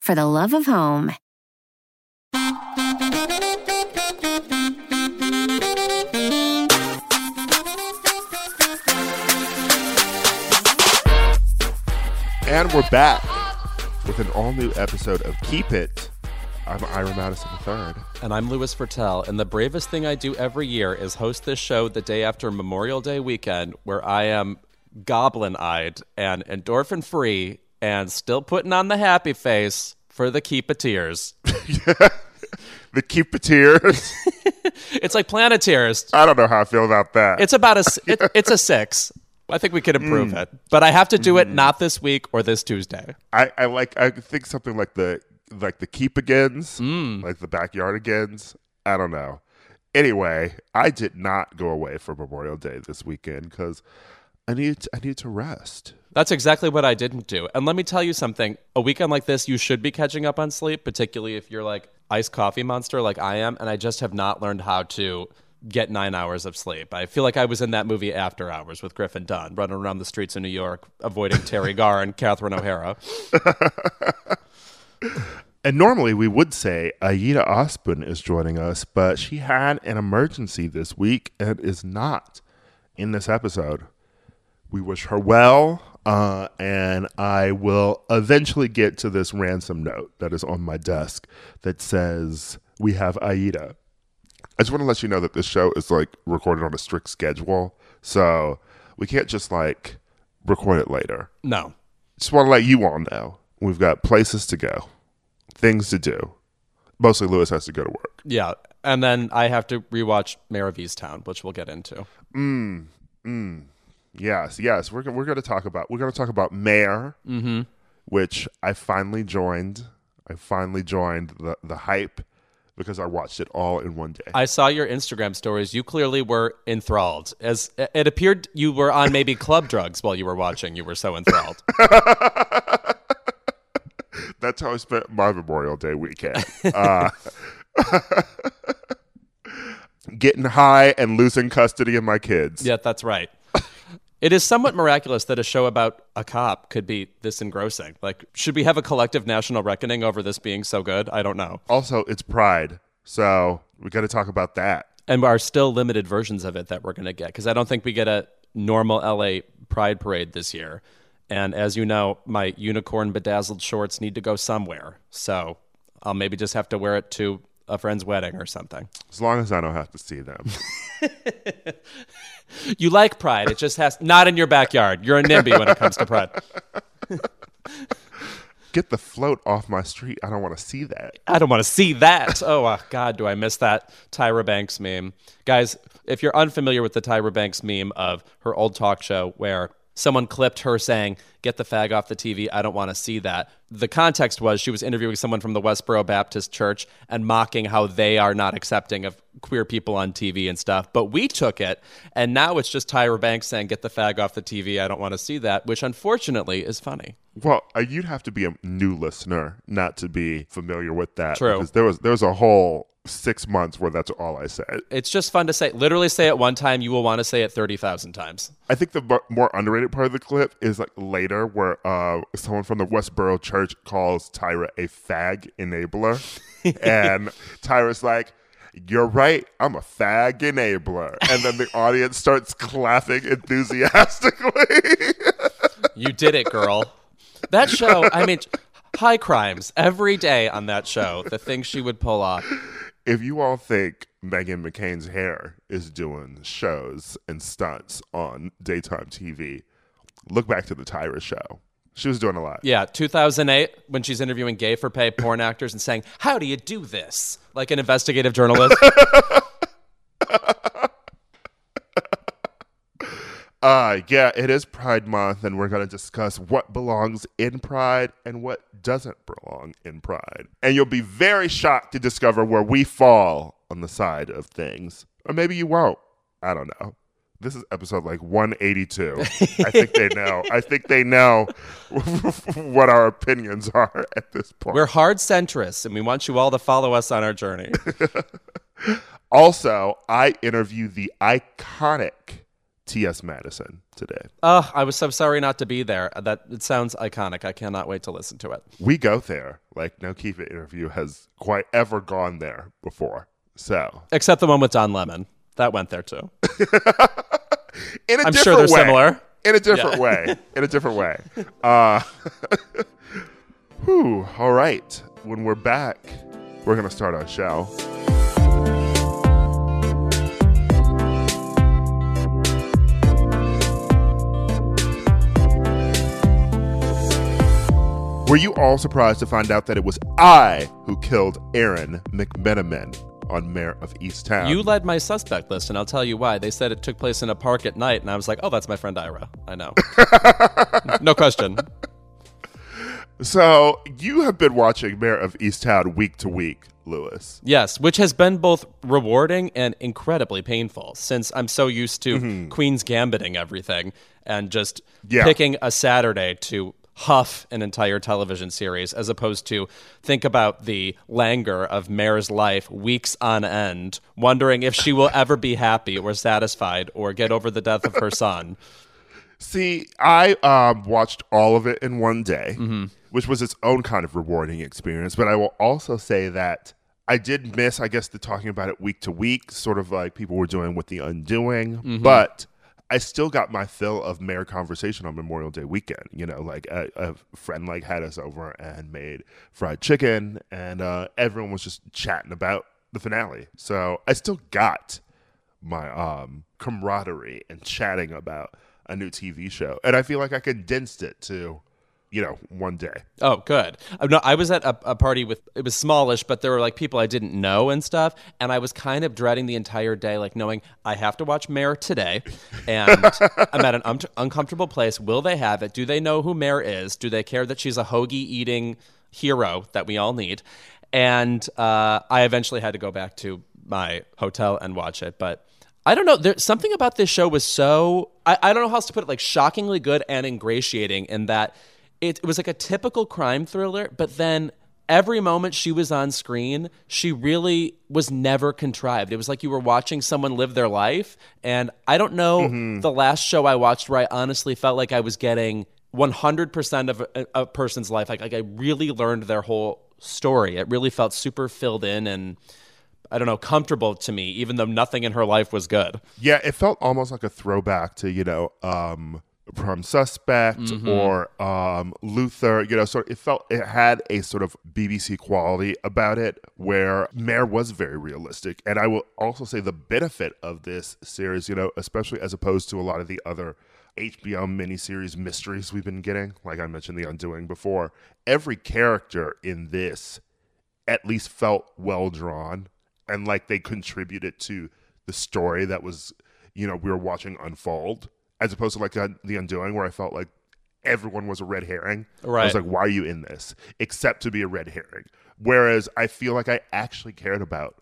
for the love of home. And we're back with an all new episode of Keep It. I'm Ira Madison III. And I'm Louis Virtel, and the bravest thing I do every year is host this show the day after Memorial Day weekend, where I am goblin eyed and endorphin free and still putting on the happy face for the keep tears. The keep tears. it's like Planeteers. I don't know how I feel about that. It's about a it, it's a six. I think we could improve mm. it, but I have to do it mm. not this week or this Tuesday. I, I like I think something like the like the keep agains, mm. like the backyard agains. I don't know. Anyway, I did not go away for Memorial Day this weekend because I need I need to rest. That's exactly what I didn't do. And let me tell you something. A weekend like this, you should be catching up on sleep, particularly if you're like iced coffee monster like I am, and I just have not learned how to get 9 hours of sleep. I feel like I was in that movie After Hours with Griffin Dunne, running around the streets of New York avoiding Teri Garr and Catherine O'Hara. And normally we would say Aida Osman is joining us, but she had an emergency this week and is not in this episode. We wish her well, uh, and I will eventually get to this ransom note that is on my desk that says we have Aida. I just want to let you know that this show is like recorded on a strict schedule, so we can't just like record it later No. just want to let you all know we've got places to go, things to do. Mostly Louis has to go to work. Yeah. And then I have to rewatch Mare of Easttown, which we'll get into. Yes, yes, we're we're going to talk about we're going to talk about Mare, which I finally joined. I finally joined the the hype because I watched it all in one day. I saw your Instagram stories. You clearly were enthralled. As it appeared you were on maybe club drugs while you were watching. You were so enthralled. That's how I spent my Memorial Day weekend. uh, getting high and losing custody of my kids. Yeah, that's right. It is somewhat miraculous that a show about a cop could be this engrossing. Like, should we have a collective national reckoning over this being so good? I don't know. Also, it's Pride, so we got to talk about that. And our still limited versions of it that we're going to get because I don't think we get a normal LA Pride parade this year. And as you know, my unicorn bedazzled shorts need to go somewhere. So I'll maybe just have to wear it to a friend's wedding or something. As long as I don't have to see them. You like Pride. It just has not in your backyard. You're a NIMBY when it comes to Pride. Get the float off my street. I don't want to see that. I don't want to see that. Oh, uh, God, do I miss that Tyra Banks meme. Guys, if you're unfamiliar with the Tyra Banks meme of her old talk show where someone clipped her saying, Get the fag off the TV, I don't want to see that. The context was she was interviewing someone from the Westboro Baptist Church and mocking how they are not accepting of queer people on TV and stuff. But we took it, and now it's just Tyra Banks saying, Get the fag off the TV, I don't want to see that, which unfortunately is funny. Well, uh, you'd have to be a new listener not to be familiar with that. True. Because there was there was a whole six months where that's all I said. It's just fun to say. Literally say it one time, you will want to say it 30,000 times. I think the more underrated part of the clip is like later where uh, someone from the Westboro Church calls Tyra a fag enabler, and Tyra's like. You're right. I'm a fag enabler. And then the audience starts clapping enthusiastically. You did it, girl. That show, I mean, high crimes every day on that show. The things she would pull off. If you all think Meghan McCain's hair is doing shows and stunts on daytime TV, look back to the Tyra show. She was doing a lot. Yeah, 2008, when she's interviewing gay for pay porn actors and saying, How do you do this? Like an investigative journalist. Uh, yeah, it is Pride Month, and we're going to discuss what belongs in Pride and what doesn't belong in Pride. And you'll be very shocked to discover where we fall on the side of things. Or maybe you won't. I don't know. This is episode like 182. I think they know. I think they know what our opinions are at this point. We're hard centrists, and we want you all to follow us on our journey. also, I interview the iconic T.S. Madison today. Oh, I was so sorry not to be there. That it sounds iconic. I cannot wait to listen to it. We go there. Like no It interview has quite ever gone there before. So except the one with Don Lemon, that went there too. in a I'm different sure they're way. similar. In a different Yeah. way. In a different way. Uh, whew, all right. When we're back, we're gonna start our show. Were you all surprised to find out that it was I who killed Erin McMenamin on Mare of Easttown? You led my suspect list, and I'll tell you why. They said it took place in a park at night, and I was like, "Oh, that's my friend Ira." I know, no question. So you have been watching Mare of Easttown week to week, Louis. Yes, which has been both rewarding and incredibly painful since I'm so used to mm-hmm. Queen's gambiting everything and just Yeah. picking a Saturday to huff an entire television series as opposed to think about the languor of Mare's life weeks on end, wondering if she will ever be happy or satisfied or get over the death of her son. See, I um, watched all of it in one day, which was its own kind of rewarding experience. But I will also say that I did miss, I guess, the talking about it week to week, sort of like people were doing with The Undoing. But I still got my fill of Mare conversation on Memorial Day weekend. You know, like a, a friend like had us over and made fried chicken, and uh, everyone was just chatting about the finale. So I still got my um camaraderie and chatting about a new TV show. And I feel like I condensed it to, you know, one day. Oh, good. Uh, No, I was at a, a party with it was smallish, but there were like people I didn't know and stuff, and I was kind of dreading the entire day, like knowing I have to watch Mare today, and I'm at an un- uncomfortable place. Will they have it? Do they know who Mare is? Do they care that she's a hoagie eating hero that we all need? And uh, I eventually had to go back to my hotel and watch it, but. I don't know. There's something about this show was so I, I don't know how else to put it, like shockingly good and ingratiating in that it, it was like a typical crime thriller, but then every moment she was on screen, she really was never contrived. It was like you were watching someone live their life. And I don't know the last show I watched where I honestly felt like I was getting 100% of a, a person's life. Like, like I really learned their whole story. It really felt super filled in and I don't know, comfortable to me, even though nothing in her life was good. Yeah, it felt almost like a throwback to, you know, um Prime Suspect or um Luther, you know, so it felt it had a sort of BBC quality about it where Mare was very realistic. And I will also say the benefit of this series, you know, especially as opposed to a lot of the other HBO miniseries mysteries we've been getting, like I mentioned The Undoing before, every character in this at least felt well drawn and like they contributed to the story that was, you know, we were watching unfold, as opposed to like uh, The Undoing, where I felt like everyone was a red herring. Right. I was like, why are you in this? Except to be a red herring. Whereas I feel like I actually cared about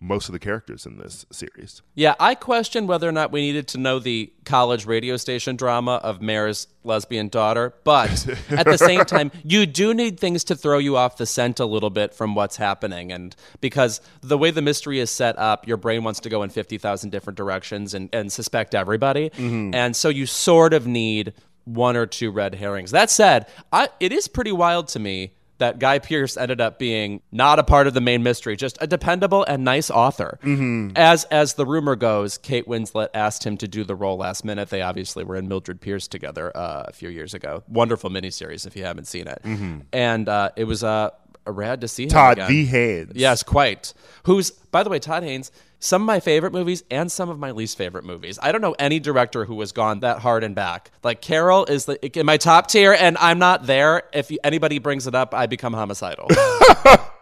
most of the characters in this series. Yeah, I question whether or not we needed to know the college radio station drama of Mare's lesbian daughter, but at the same time, you do need things to throw you off the scent a little bit from what's happening. And because the way the mystery is set up, your brain wants to go in 50,000 different directions and, and suspect everybody. Mm-hmm. And so you sort of need one or two red herrings. That said, I, it is pretty wild to me that Guy Pearce ended up being not a part of the main mystery, just a dependable and nice author. As as the rumor goes, Kate Winslet asked him to do the role last minute. They obviously were in Mildred Pierce together uh, a few years ago. Wonderful miniseries if you haven't seen it. And uh, it was uh, rad to see him Todd again. V. Haynes. Yes, quite. Who's, by the way, Todd Haynes, some of my favorite movies and some of my least favorite movies. I don't know any director who has gone that hard and back. Like Carol is the, in my top tier, and I'm not there. If anybody brings it up, I become homicidal.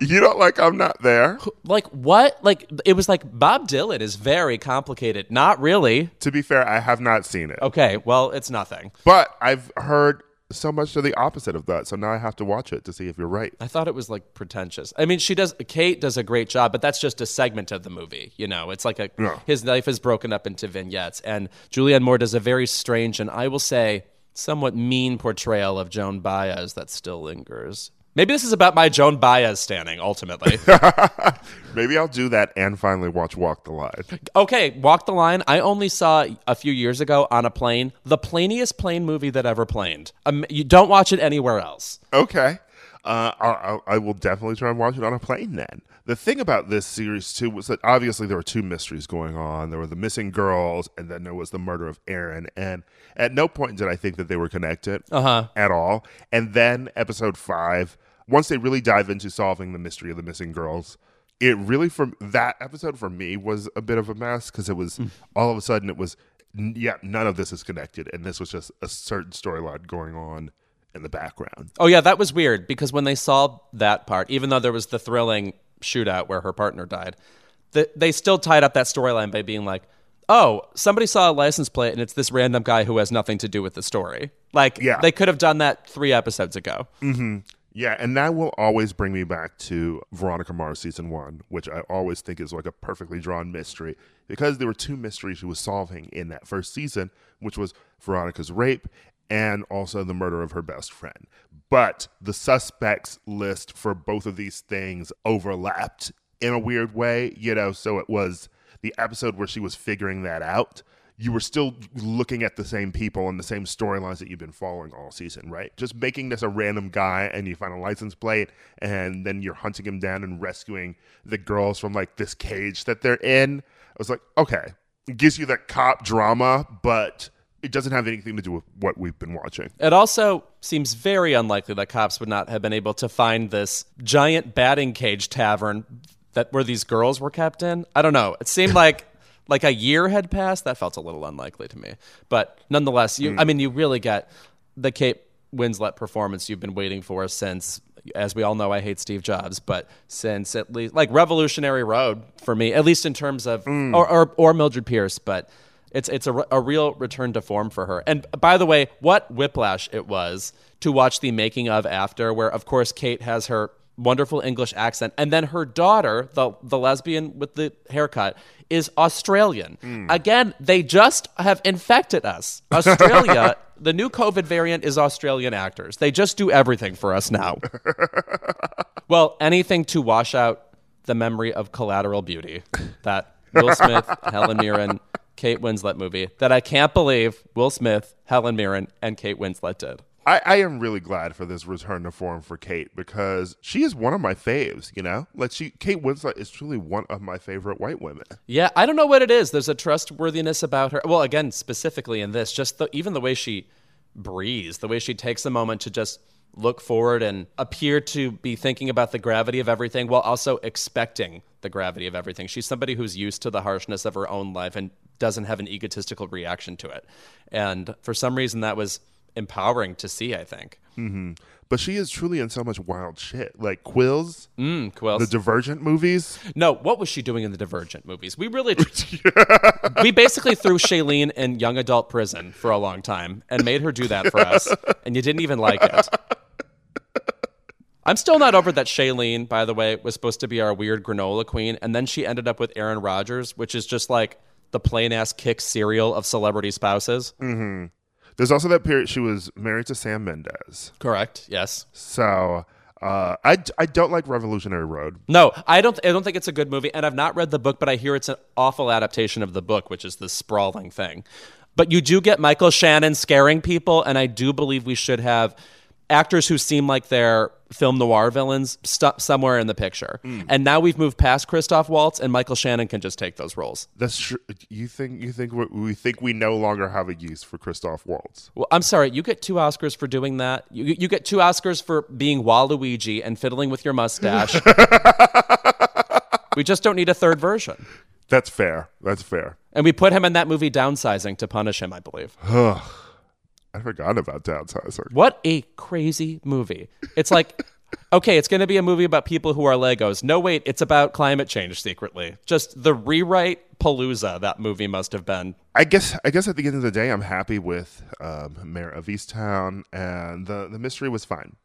You don't like I'm not there? like what? Like it was like Bob Dylan is very complicated. Not really. To be fair, I have not seen it. Okay, well, it's nothing. But I've heard so much to the opposite of that. So now I have to watch it to see if you're right. I thought it was like pretentious. I mean, she does. Kate does a great job, but that's just a segment of the movie. You know, it's like a Yeah. his life is broken up into vignettes, and Julianne Moore does a very strange and I will say somewhat mean portrayal of Joan Baez that still lingers. Maybe this is about my Joan Baez standing ultimately. Maybe I'll do that and finally watch Walk the Line. okay, Walk the Line. I only saw a few years ago on a plane, the planiest plane movie that ever planed. Um, you don't watch it anywhere else. Okay. Uh, I, I, will definitely try and watch it on a plane then. The thing about this series, too, was that obviously there were two mysteries going on. There were the missing girls, and then there was the murder of Erin. And at no point did I think that they were connected Uh-huh. at all. And then episode five, once they really dive into solving the mystery of the missing girls, it really, from that episode for me, was a bit of a mess because it was hmm. all of a sudden it was, yeah, none of this is connected. And this was just a certain storyline going on in the background. Oh yeah, that was weird because when they saw that part, even though there was the thrilling shootout where her partner died, th- they still tied up that storyline by being like, "Oh, somebody saw a license plate and it's this random guy who has nothing to do with the story." Like, Yeah. they could have done that three episodes ago. Mm-hmm. Yeah, and that will always bring me back to Veronica Mars season one, which I always think is like a perfectly drawn mystery because there were two mysteries she was solving in that first season, which was Veronica's rape and also the murder of her best friend. But the suspects list for both of these things overlapped in a weird way, you know, so it was the episode where she was figuring that out you were still looking at the same people and the same storylines that you've been following all season, right? Just making this a random guy and you find a license plate and then you're hunting him down and rescuing the girls from like this cage that they're in. I was like, okay, it gives you that cop drama, but it doesn't have anything to do with what we've been watching. It also seems very unlikely that cops would not have been able to find this giant batting cage tavern that where these girls were kept in. I don't know. It seemed like like a year had passed. That felt a little unlikely to me. But nonetheless, you hmm. I mean you really get the Kate Winslet performance you've been waiting for since as we all know I hate Steve Jobs, but since at least like Revolutionary Road for me, at least in terms of hmm. or, or or Mildred Pierce, but it's it's a, a real return to form for her. And by the way, what whiplash it was to watch the making of after, where of course Kate has her wonderful English accent, and then her daughter, the the lesbian with the haircut, is Australian. Hmm. Again, they just have infected us. Australia, the new COVID variant is Australian actors. They just do everything for us now. well, anything to wash out the memory of Collateral Beauty, that Will Smith, Helen Mirren, Kate Winslet movie that I can't believe Will Smith, Helen Mirren, and Kate Winslet did. I, I am really glad for this return to form for Kate because she is one of my faves, you know? Like she Kate Winslet is truly one of my favorite white women. Yeah, I don't know what it is. There's a trustworthiness about her. Well, again, specifically in this, just the, even the way she breathes, the way she takes a moment to just look forward and appear to be thinking about the gravity of everything while also expecting the gravity of everything. She's somebody who's used to the harshness of her own life and doesn't have an egotistical reaction to it. And for some reason, that was empowering to see, I think. But she is truly in so much wild shit. Like Quills, Mm, Quills. the Divergent movies. No, what was she doing in the Divergent movies? We really, we basically threw Shailene in young adult prison for a long time and made her do that for us, and you didn't even like it. I'm still not over that Shailene, by the way, was supposed to be our weird granola queen, and then she ended up with Aaron Rodgers, which is just like the plain ass kick cereal of celebrity spouses. There's also that period she was married to Sam Mendes. Correct. Yes. So uh, I, I don't like Revolutionary Road. No, I don't. I don't think it's a good movie, and I've not read the book, but I hear it's an awful adaptation of the book, which is this sprawling thing. But you do get Michael Shannon scaring people, and I do believe we should have actors who seem like they're film noir villains stu- somewhere in the picture. Mm. And now we've moved past Christoph Waltz, and Michael Shannon can just take those roles. That's true. You think you think we, we think we no longer have a use for Christoph Waltz? Well, I'm sorry, you get two Oscars for doing that. You, you get two Oscars for being Waluigi and fiddling with your mustache. we just don't need a third version. That's fair. That's fair. And we put him in that movie Downsizing to punish him, I believe. I forgot about Downsizing. What a crazy movie. It's like, okay, it's going to be a movie about people who are Legos. No, wait, it's about climate change secretly. Just the rewrite palooza that movie must have been. I guess I guess at the end of the day, I'm happy with um, Mare of Easttown, and the the mystery was fine.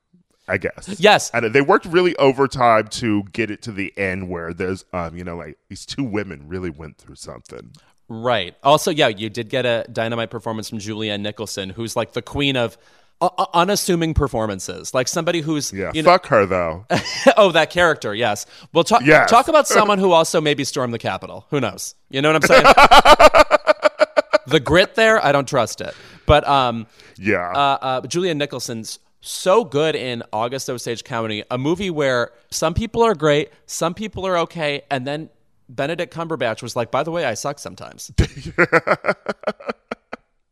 I guess. Yes. And they worked really overtime to get it to the end where there's, um, you know, like these two women really went through something. Right. Also, yeah, you did get a dynamite performance from Julianne Nicholson, who's like the queen of uh, unassuming performances. Like somebody who's, Yeah. you know, Fuck her though. oh, that character, yes. Well, talk, Yes. talk about someone who also maybe stormed the Capitol. Who knows? You know what I'm saying? the grit there, I don't trust it. But um, yeah. uh, uh, Julianne Nicholson's so good in August Osage County, a movie where some people are great, some people are okay, and then Benedict Cumberbatch was like, by the way, I suck sometimes.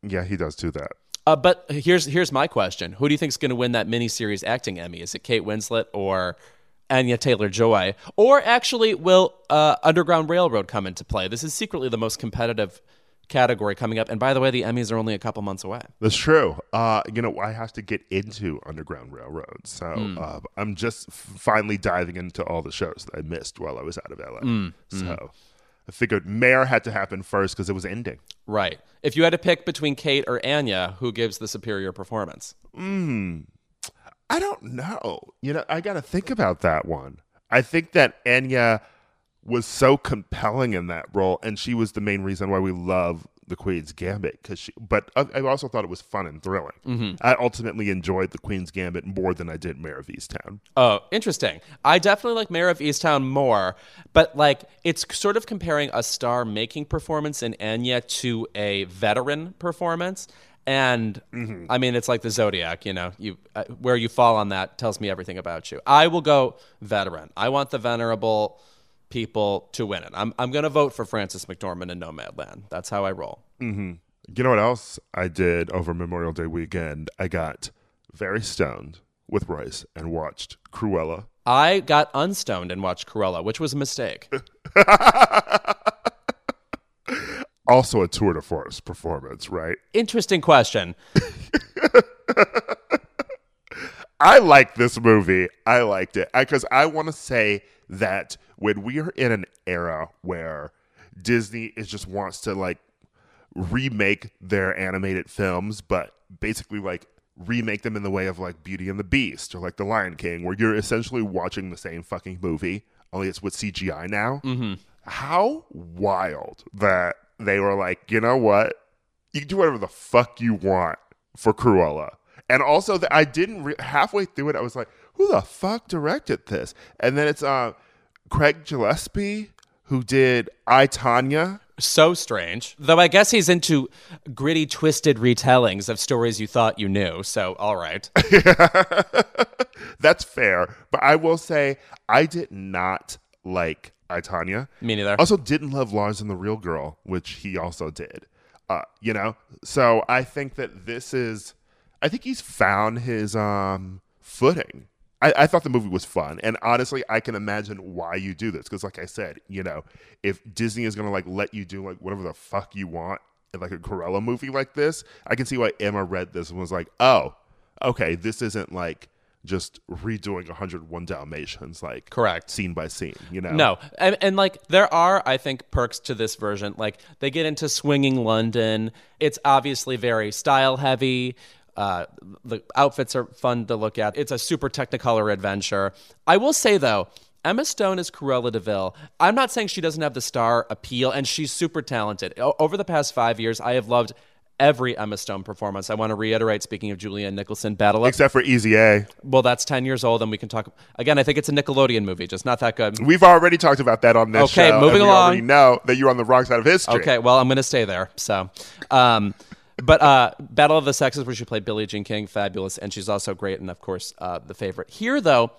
yeah, he does do that. Uh, but here's here's my question: Who do you think is going to win that miniseries acting Emmy? Is it Kate Winslet or Anya Taylor Joy, or actually will uh, Underground Railroad come into play? This is secretly the most competitive category coming up. And by the way, the Emmys are only a couple months away. That's true. Uh, you know, I have to get into Underground Railroad, so Hmm. uh, I'm just finally diving into all the shows that I missed while I was out of LA. Hmm. So I figured Mare had to happen first because it was ending. Right. If you had to pick between Kate or Anya, who gives the superior performance? I don't know. You know, I got to think about that one. I think that Anya was so compelling in that role, and she was the main reason why we love the Queen's Gambit. Because she, but I, I also thought it was fun and thrilling. Mm-hmm. I ultimately enjoyed the Queen's Gambit more than I did Mare of Easttown. Oh, interesting. I definitely like Mare of Easttown more, but like it's sort of comparing a star making performance in Anya to a veteran performance. And I mean, it's like the Zodiac, you know, you uh, where you fall on that tells me everything about you. I will go veteran. I want the venerable people to win it. I'm I'm going to vote for Frances McDormand in Nomadland. That's how I roll. Mm-hmm. You know what else I did over Memorial Day weekend? I got very stoned with Rice and watched Cruella. I got unstoned and watched Cruella, which was a mistake. Also a tour de force performance, right? Interesting question. I like this movie. I liked it because I, want to say that when we are in an era where Disney is just wants to like remake their animated films, but basically like remake them in the way of like Beauty and the Beast or like The Lion King, where you're essentially watching the same fucking movie, only it's with CGI now. Mm-hmm. How wild that they were like, you know what? You can do whatever the fuck you want for Cruella. And also, that I didn't re- halfway through it, I was like, "Who the fuck directed this?" And then it's uh, Craig Gillespie who did I Tonya. So strange. Though I guess he's into gritty, twisted retellings of stories you thought you knew. So, all right. That's fair, but I will say I did not like I Tonya. Me neither. Also, didn't love Lars and the Real Girl, which he also did. Uh, you know, so I think that this is. I think he's found his um footing. I, I thought the movie was fun, and honestly, I can imagine why you do this because, like I said, you know, if Disney is gonna like let you do like whatever the fuck you want in like a Cruella movie like this, I can see why Emma read this and was like, "Oh, okay, this isn't like just redoing 101 Dalmatians, like Correct. scene by scene." You know, No, and, and like there are, I think, perks to this version. Like they get into swinging London. It's obviously very style heavy. Uh, the outfits are fun to look at. It's a super Technicolor adventure. I will say though, Emma Stone is Cruella de Vil. I'm not saying she doesn't have the star appeal, and she's super talented. O- over the past five years, I have loved every Emma Stone performance. I want to reiterate, speaking of Julianne Nicholson, Battle Up. except for Easy A. well, that's 10 years old, and we can talk. Again, I think it's a Nickelodeon movie, just not that good. We've already talked about that on this Okay, show. moving and we along. already know that you're on the wrong side of history. Okay, well, I'm going to stay there. So, um, but uh, Battle of the Sexes, where she played Billie Jean King, fabulous, and she's also great, and of course, uh, the favorite. Here, though,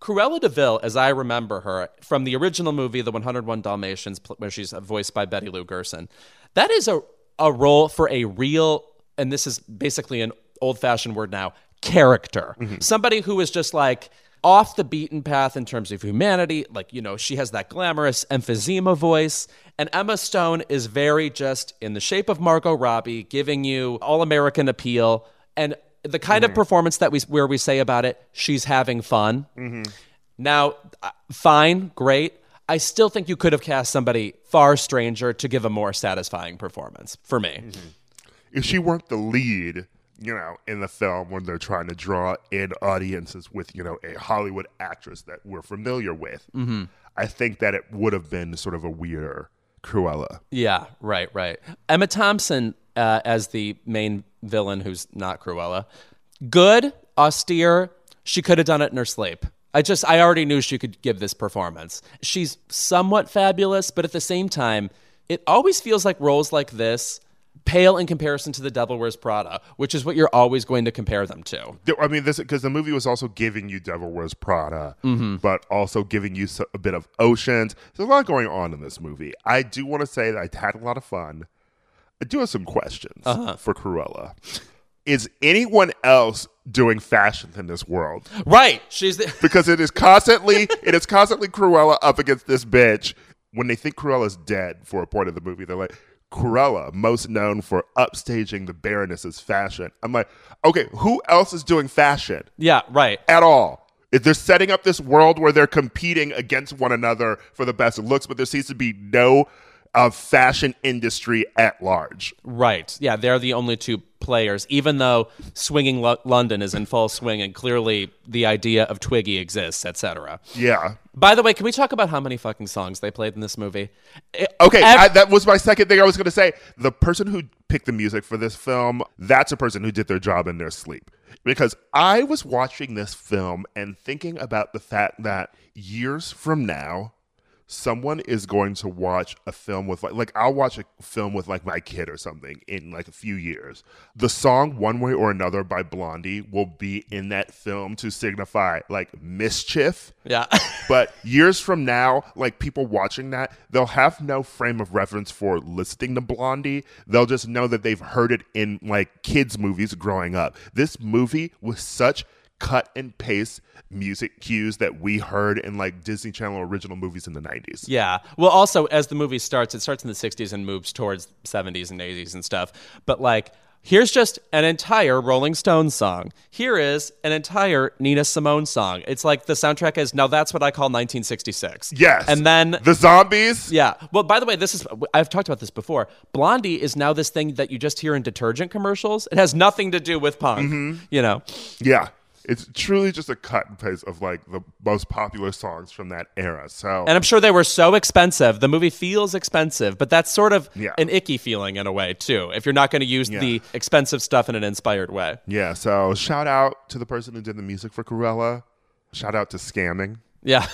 Cruella de Vil, as I remember her from the original movie, The 101 Dalmatians, where she's voiced by Betty Lou Gerson, that is a, a role for a real, and this is basically an old fashioned word now, character. Somebody who is just like off the beaten path in terms of humanity. Like, you know, she has that glamorous emphysema voice. And Emma Stone is very just in the shape of Margot Robbie, giving you all American appeal. And the kind of mm-hmm. performance that we where we say about it, she's having fun. Mm-hmm. Now, uh, fine, great. I still think you could have cast somebody far stranger to give a more satisfying performance for me. Mm-hmm. if she weren't the lead, you know, in the film when they're trying to draw in audiences with, you know, a Hollywood actress that we're familiar with, Mm-hmm. I think that it would have been sort of a weirder Cruella. Yeah, right, right. Emma Thompson uh, as the main villain, who's not Cruella. Good, austere. She could have done it in her sleep. I just, I already knew she could give this performance. She's somewhat fabulous, but at the same time, it always feels like roles like this pale in comparison to The Devil Wears Prada, which is what you're always going to compare them to. I mean, this because the movie was also giving you Devil Wears Prada, Mm-hmm. but also giving you a bit of Oceans. There's a lot going on in this movie. I do want to say that I had a lot of fun. I do have some questions Uh-huh. for Cruella. Is anyone else doing fashion in this world? Right. She's the, because it is constantly it is constantly Cruella up against this bitch. When they think Cruella's dead for a point of the movie, they're like, Cruella, most known for upstaging the Baroness's fashion. I'm like, okay, who else is doing fashion yeah, right. at all? If they're setting up this world where they're competing against one another for the best looks, but there seems to be no uh, fashion industry at large. Right. Yeah, they're the only two players, even though Swinging Lo- London is in full swing and clearly the idea of Twiggy exists, etc. Yeah. By the way, can we talk about how many fucking songs they played in this movie? It- Okay, ev- I, that was my second thing I was going to say. The person who picked the music for this film, that's a person who did their job in their sleep. Because I was watching this film and thinking about the fact that years from now, someone is going to watch a film with like like I'll watch a film with like my kid or something in like a few years. The song One Way or Another by Blondie will be in that film to signify like mischief. yeah. But years from now, like people watching that, they'll have no frame of reference for listening to Blondie. They'll just know that they've heard it in like kids' movies growing up. This movie was such cut and paste music cues that we heard in like Disney Channel original movies in the 90s. yeah. Well, also, as the movie starts, it starts in the 60s and moves towards 70s and 80s and stuff. But like, here's just an entire Rolling Stones song. Here is an entire Nina Simone song. It's like the soundtrack is now that's what I call 1966. Yes. And then the zombies. Yeah. Well, by the way, this is I've talked about this before. Blondie is now this thing that you just hear in detergent commercials. It has nothing to do with punk. Mm-hmm. You know. Yeah. It's truly just a cut and paste of like the most popular songs from that era. So And I'm sure they were so expensive. The movie feels expensive, but that's sort of Yeah. an icky feeling in a way too. If you're not going to use Yeah. the expensive stuff in an inspired way. yeah, so shout out to the person who did the music for Cruella. Shout out to scamming. Yeah.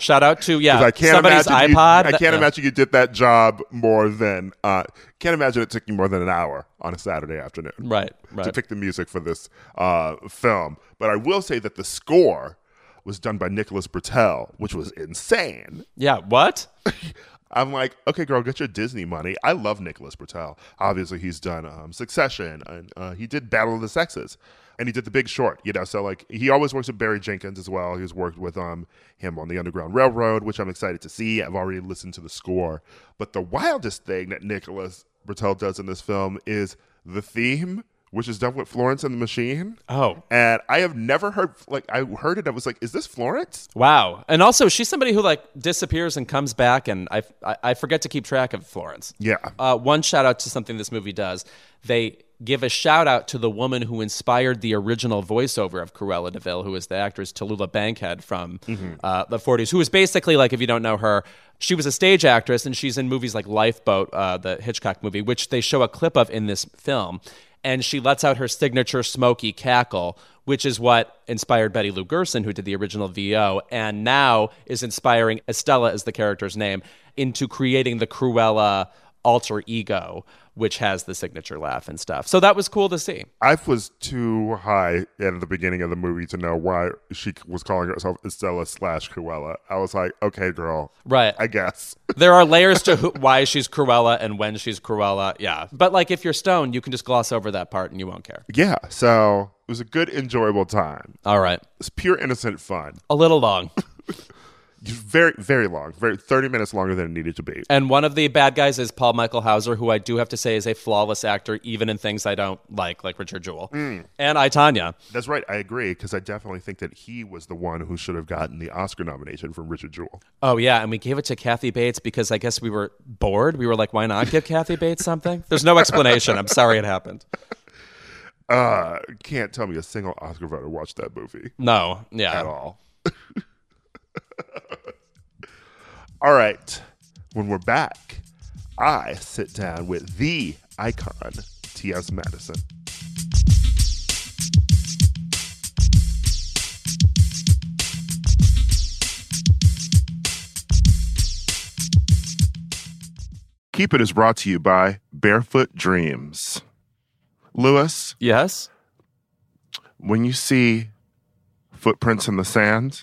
Shout out to yeah I can't somebody's imagine you- iPod. I can't imagine you did that job more than. Uh, can't imagine it took you more than an hour on a Saturday afternoon. Right, To pick the music for this uh, film, but I will say that the score was done by Nicholas Britell, which was insane. Yeah. What? I'm like, okay, girl, get your Disney money. I love Nicholas Britell. Obviously, he's done um, Succession, and uh, he did Battle of the Sexes, and he did The Big Short. You know, so like he always works with Barry Jenkins as well. He's worked with um him on the Underground Railroad, which I'm excited to see. I've already listened to the score, but the wildest thing that Nicholas Britell does in this film is the theme, which is done with Florence and the Machine. Oh. And I have never heard like I heard it. I was like, is this Florence? Wow. And also, she's somebody who like disappears and comes back, and I I, I forget to keep track of Florence. Yeah. Uh, one shout out to something this movie does. They give a shout out to the woman who inspired the original voiceover of Cruella de Vil, who is the actress Tallulah Bankhead from uh, the 40s, who is basically like, if you don't know her, she was a stage actress and she's in movies like Lifeboat, uh, the Hitchcock movie, which they show a clip of in this film. And she lets out her signature smoky cackle, which is what inspired Betty Lou Gerson, who did the original VO, and now is inspiring Estella, is the character's name, into creating the Cruella alter ego, which has the signature laugh and stuff. So that was cool to see. I was too high in the beginning of the movie to know why she was calling herself Estella slash Cruella. I was like, okay, girl, Right. I guess. there are layers to who, why she's Cruella and when she's Cruella. Yeah. But like if you're stoned, you can just gloss over that part and you won't care. yeah, so it was a good, enjoyable time. All right. It's pure innocent fun. A little long. Very, very long. Very thirty minutes longer than it needed to be. And one of the bad guys is Paul Michael Hauser, who I do have to say is a flawless actor, even in things I don't like, like Richard Jewell. And I, Tonya. That's right. I agree because I definitely think that he was the one who should have gotten the Oscar nomination from Richard Jewell. Oh, yeah. And we gave it to Kathy Bates because I guess we were bored. We were like, why not give Kathy Bates something? There's no explanation. I'm sorry it happened. Uh, can't tell me a single Oscar voter watched that movie No. Yeah. At all. all right. When we're back, I sit down with the icon, T.S. Madison. Keep It is brought to you by Barefoot Dreams. Louis, Yes. when you see footprints in the sand,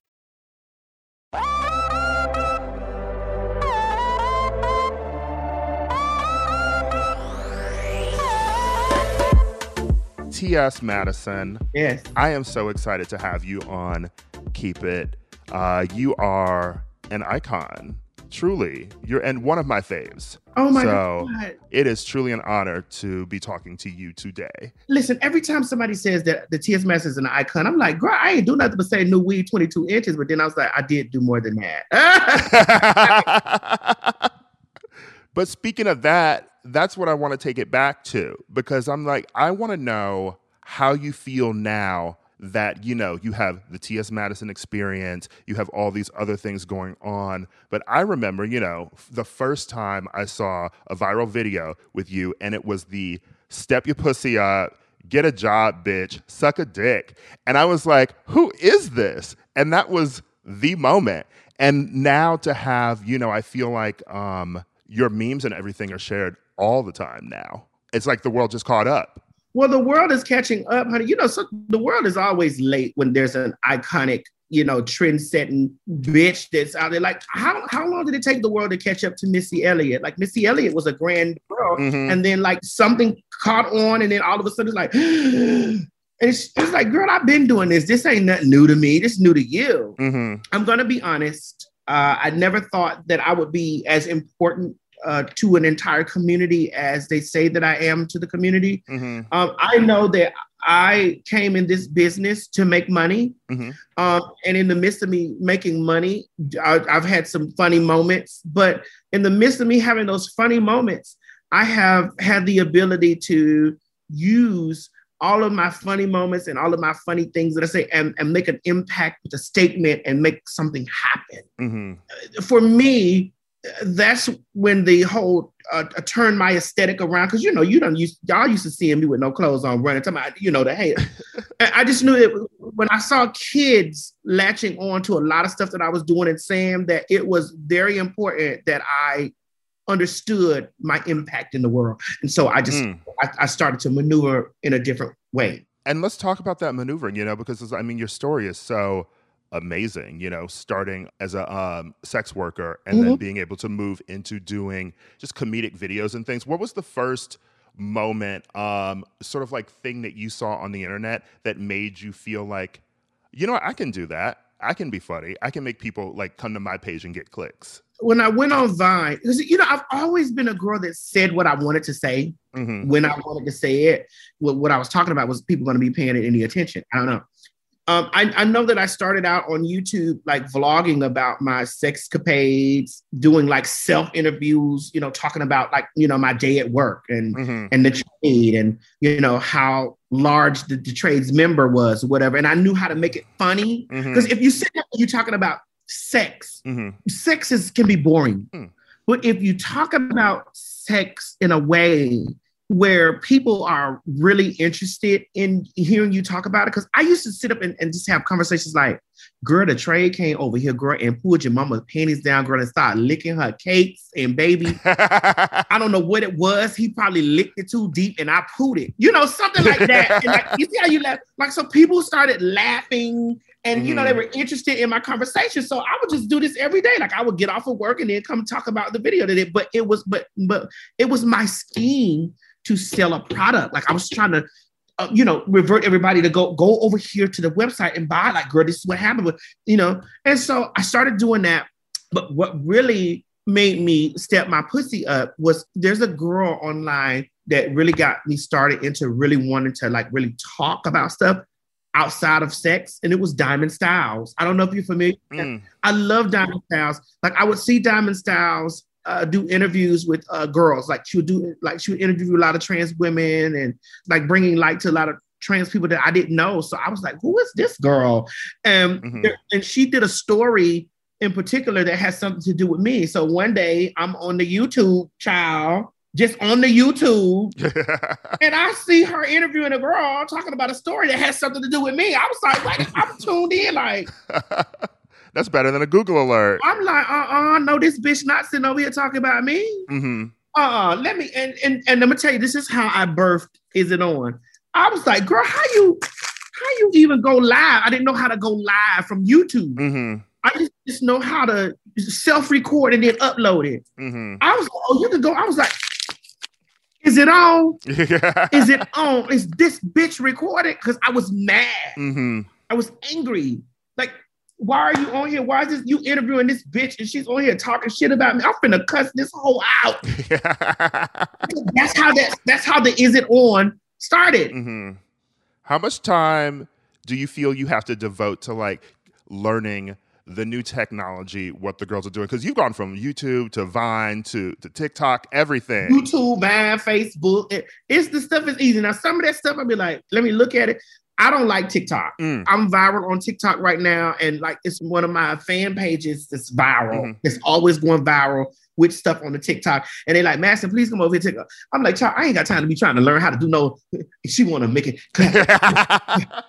T.S. Madison. Yes. I am so excited to have you on Keep It. Uh, you are an icon, truly. You're and one of my faves. Oh my so God. it is truly an honor to be talking to you today. Listen, every time somebody says that the TS Master is an icon, I'm like, girl, I ain't do nothing but say new weed 22 inches. But then I was like, I did do more than that. but speaking of that, that's what I want to take it back to because I'm like, I want to know how you feel now that you know you have the T.S. Madison experience, you have all these other things going on. But I remember, you know, the first time I saw a viral video with you, and it was the step your pussy up, get a job, bitch, suck a dick, and I was like, who is this? And that was the moment. And now to have, you know, I feel like um, your memes and everything are shared all the time now. It's like the world just caught up. well, the world is catching up, honey. You know, so the world is always late when there's an iconic, you know, trend setting bitch that's out there. Like, how, how long did it take the world to catch up to Missy Elliott? Like, Missy Elliott was a grand girl. Mhm. and then like something caught on, and then all of a sudden it's like, and it's, it's like, girl, I've been doing this. This ain't nothing new to me. This is new to you. hmm I'm gonna be honest. Uh, I never thought that I would be as important uh, to an entire community as they say that I am to the community. hmm Um, I know that I came in this business to make money. Mhm. Um, and in the midst of me making money, I, I've had some funny moments. But in the midst of me having those funny moments, I have had the ability to use all of my funny moments and all of my funny things that I say and, and make an impact with a statement and make something happen. Hmm for me, that's when the whole uh, uh turn my aesthetic around because you know you don't use y'all used to seeing me with no clothes on running talking about you know the hate. I just knew it when i saw kids latching on to a lot of stuff that i was doing and saying that it was very important that i understood my impact in the world and so i just mm. I, I started to maneuver in a different way and let's talk about that maneuvering you know because i mean your story is so amazing, you know, starting as a um, sex worker and mm-hmm. then being able to move into doing just comedic videos and things. What was the first moment, um, sort of like thing that you saw on the internet that made you feel like, you know, I can do that. I can be funny. I can make people like come to my page and get clicks. When I went on Vine, because you know, I've always been a girl that said what I wanted to say mm-hmm. when I wanted to say it. What, what I was talking about was people going to be paying it any attention. I don't know. Um, I, I, know that I started out on YouTube, like vlogging about my sex capades, doing like self interviews, you know, talking about like, you know, my day at work and, mm-hmm. and the trade and, you know, how large the, the trades member was, whatever. And I knew how to make it funny. Because mm-hmm. if you sit you're talking about sex, mm-hmm. sex is, can be boring. Mm. But if you talk about sex in a way where people are really interested in hearing you talk about it. Because I used to sit up and, and, just have conversations like, girl, the trade came over here, girl, and pulled your mama's panties down, girl, and started licking her cakes and baby. I don't know what it was. He probably licked it too deep and I pulled it. You know, something like that. and like, you see how you laugh? Like, so people started laughing and you know they mm-hmm. were interested in my conversation so i would just do this every day like i would get off of work and then come talk about the video that it but it was but but it was my scheme to sell a product. Like I was trying to, uh, you know, revert everybody to go go over here to the website and buy. Like, girl, this is what happened with, you know. And so I started doing that. But what really made me step my pussy up was there's a girl online that really got me started into really wanting to like really talk about stuff outside of sex, and it was Diamond Stylz. I don't know if you're familiar. Mm. I love Diamond Stylz. Like I would see Diamond Stylz uh, do interviews with uh, girls. Like she would do, like she would interview a lot of trans women and like bringing light to a lot of trans people that I didn't know. So I was like, who is this girl? And mm-hmm. and she did a story in particular that has something to do with me. So one day I'm on the YouTube child. Just on the YouTube, and I see her interviewing a girl talking about a story that has something to do with me. I was like, "What?" I'm tuned in, like, that's better than a Google alert. I'm like, uh uh no, this bitch not sitting over here talking about me. Mm-hmm. Uh, let me and and and let me tell you, this is how I birthed. Is it on? I was like, girl, how you how you even go live? I didn't know how to go live from YouTube. Mm-hmm. I just, just know how to self-record and then upload it. Mm-hmm. I was like, oh, you can go. I was like, is it on? is it on? Is this bitch recorded? Because I was mad. Mm-hmm. I was angry. Like why are you on here? Why is this you interviewing this bitch and she's on here talking shit about me? I'm finna cuss this whole out. that's how that that's how the is it on started. Mm-hmm. How much time do you feel you have to devote to like learning the new technology, what the girls are doing? Because you've gone from YouTube to Vine to, to TikTok, everything. YouTube, Vine, Facebook. It's the stuff is easy. Now, some of that stuff I'll be like, let me look at it. I don't like TikTok. Mm. I'm viral on TikTok right now, and like it's one of my fan pages that's viral. Mm-hmm. It's always going viral with stuff on the TikTok. And they like, Master, please come over here. TikTok. I'm like, I ain't got time to be trying to learn how to do no. She want to make it.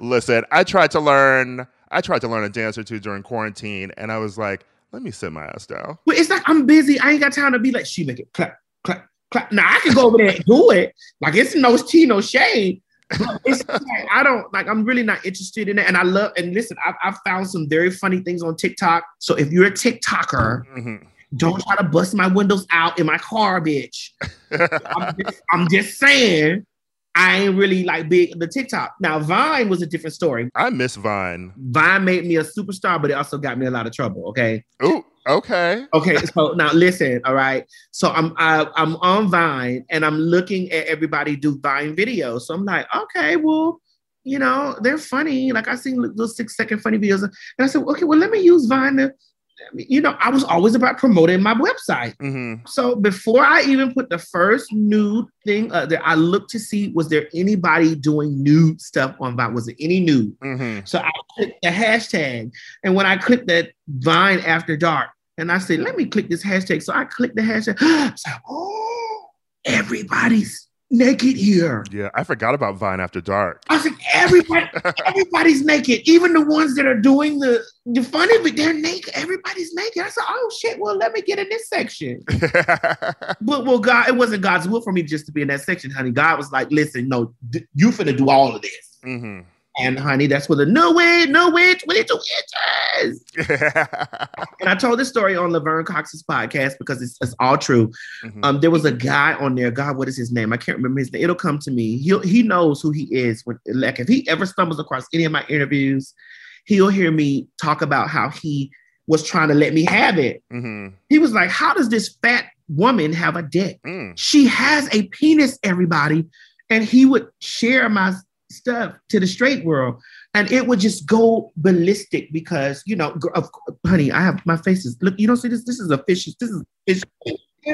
Listen, I tried to learn. I tried to learn a dance or two during quarantine, and I was like, let me sit my ass down. But it's like I'm busy. I ain't got time to be like, she make it clap, clap, clap. Now I can go over there and do it. Like it's no tea, no shade it's like, I don't like. I'm really not interested in it, and I love. And listen, I've, I've found some very funny things on TikTok. So if you're a TikToker, mm-hmm. don't try to bust my windows out in my car, bitch. I'm, just, I'm just saying. I ain't really like big the TikTok. Now Vine was a different story. I miss Vine. Vine made me a superstar, but it also got me a lot of trouble. Okay. Ooh, Okay. Okay. So now listen. All right. So I'm I, am i am on Vine and I'm looking at everybody do Vine videos. So I'm like, okay, well, you know, they're funny. Like I seen those six second funny videos, and I said, okay, well, let me use Vine to you know, I was always about promoting my website. Mm-hmm. So before I even put the first nude thing uh, that I looked to see, was there anybody doing nude stuff on Vine? Was there any nude? Mm-hmm. So I clicked the hashtag, and when I clicked that Vine After Dark, And I said, let me click this hashtag. So I clicked the hashtag. Said, oh, everybody's naked here. Yeah, I forgot about Vine After Dark. I said, everybody, everybody's naked. Even the ones that are doing the, the funny, but they're naked. Everybody's naked. I said, oh shit, well, let me get in this section. but well, God, it wasn't God's will for me just to be in that section, honey. God was like, listen, no, d- you finna do all of this. hmm And honey, that's where the no way, no way, 22 inches. And I told this story on Laverne Cox's podcast because it's, it's all true. Mhm. Um, there was a guy on there. God, what is his name? I can't remember his name. It'll come to me. He he knows who he is. When like if he ever stumbles across any of my interviews, he'll hear me talk about how he was trying to let me have it. Mhm. He was like, "How does this fat woman have a dick? Mm. She has a penis, everybody." And he would share my stuff to the straight world, and it would just go ballistic because you know, of, honey, I have my faces look. You don't see this. This is a fish. This is.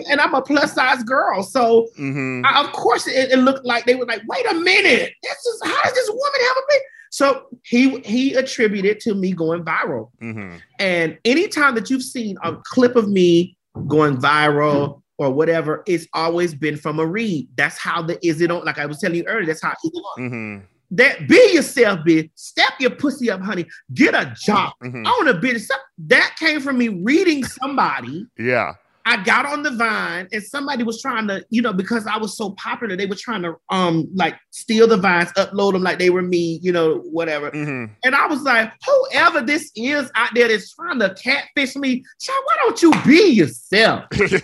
And I'm a plus size girl, so Mhm. I- of course it, it looked like they were like, wait a minute, this is how does this woman have a baby? So he he attributed to me going viral. Mhm. And anytime that you've seen a clip of me going viral or whatever, it's always been from a read. That's how the is it on, like I was telling you earlier, that's how is it on. Mhm. That be yourself, bitch. Step your pussy up, honey. Get a job. Mhm. I want a business. That came from me reading somebody. Yeah. I got on the vine and somebody was trying to, you know, because I was so popular, they were trying to um like steal the vines, upload them like they were me, you know, whatever. Mhm. And I was like, whoever this is out there that's trying to catfish me, child, why don't you be yourself? Your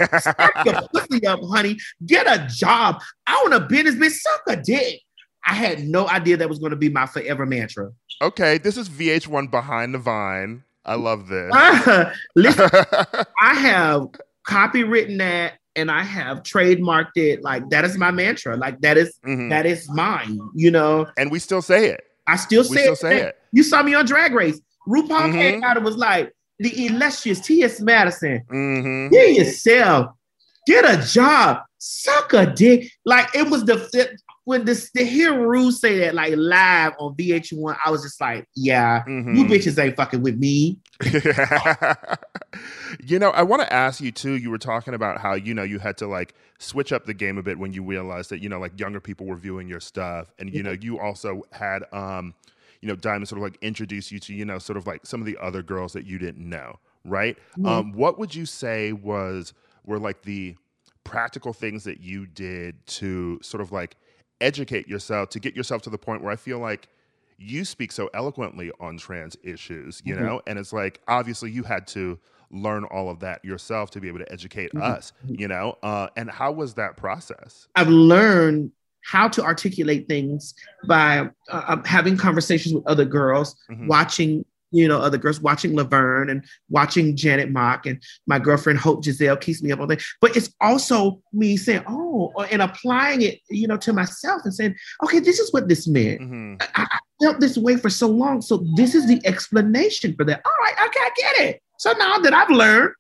pussy up, honey. Get a job. I want a business, bitch. Suck a dick. I had no idea that was going to be my forever mantra. okay, this is VH1 behind the vine. I love this. Listen, I have copywritten that and I have trademarked it. Like that is my mantra. Like that is Mhm. that is mine. You know, And we still say it. I still We say, still it. say it. You saw me on Drag Race. RuPaul Mhm. came out and was like, the illustrious T.S. Madison, hmm get yourself, get a job, suck a dick. Like it was the when this to hear Ru say that like live on VH1, I was just like, yeah, Mm-hmm. you bitches ain't fucking with me. you know, I want to ask you too. You were talking about how you know you had to like switch up the game a bit when you realized that you know like younger people were viewing your stuff, and you know you also had um you know Diamond sort of like introduce you to you know sort of like some of the other girls that you didn't know, right? Um, what would you say was were like the practical things that you did to sort of like educate yourself to get yourself to the point where I feel like you speak so eloquently on trans issues, you Mhm. know, and it's like obviously you had to learn all of that yourself to be able to educate Mhm. us, you know. Uh, and how was that process? I've learned how to articulate things by uh, um, having conversations with other girls, Mhm. watching, you know, other girls, watching Laverne and watching Janet Mock and my girlfriend Hope Giselle keeps me up all day. But it's also me saying, oh, and applying it, you know, to myself and saying, okay, this is what this meant. hmm I, I felt this way for so long. So this is the explanation for that. All right, okay, I get it. So now that I've learned,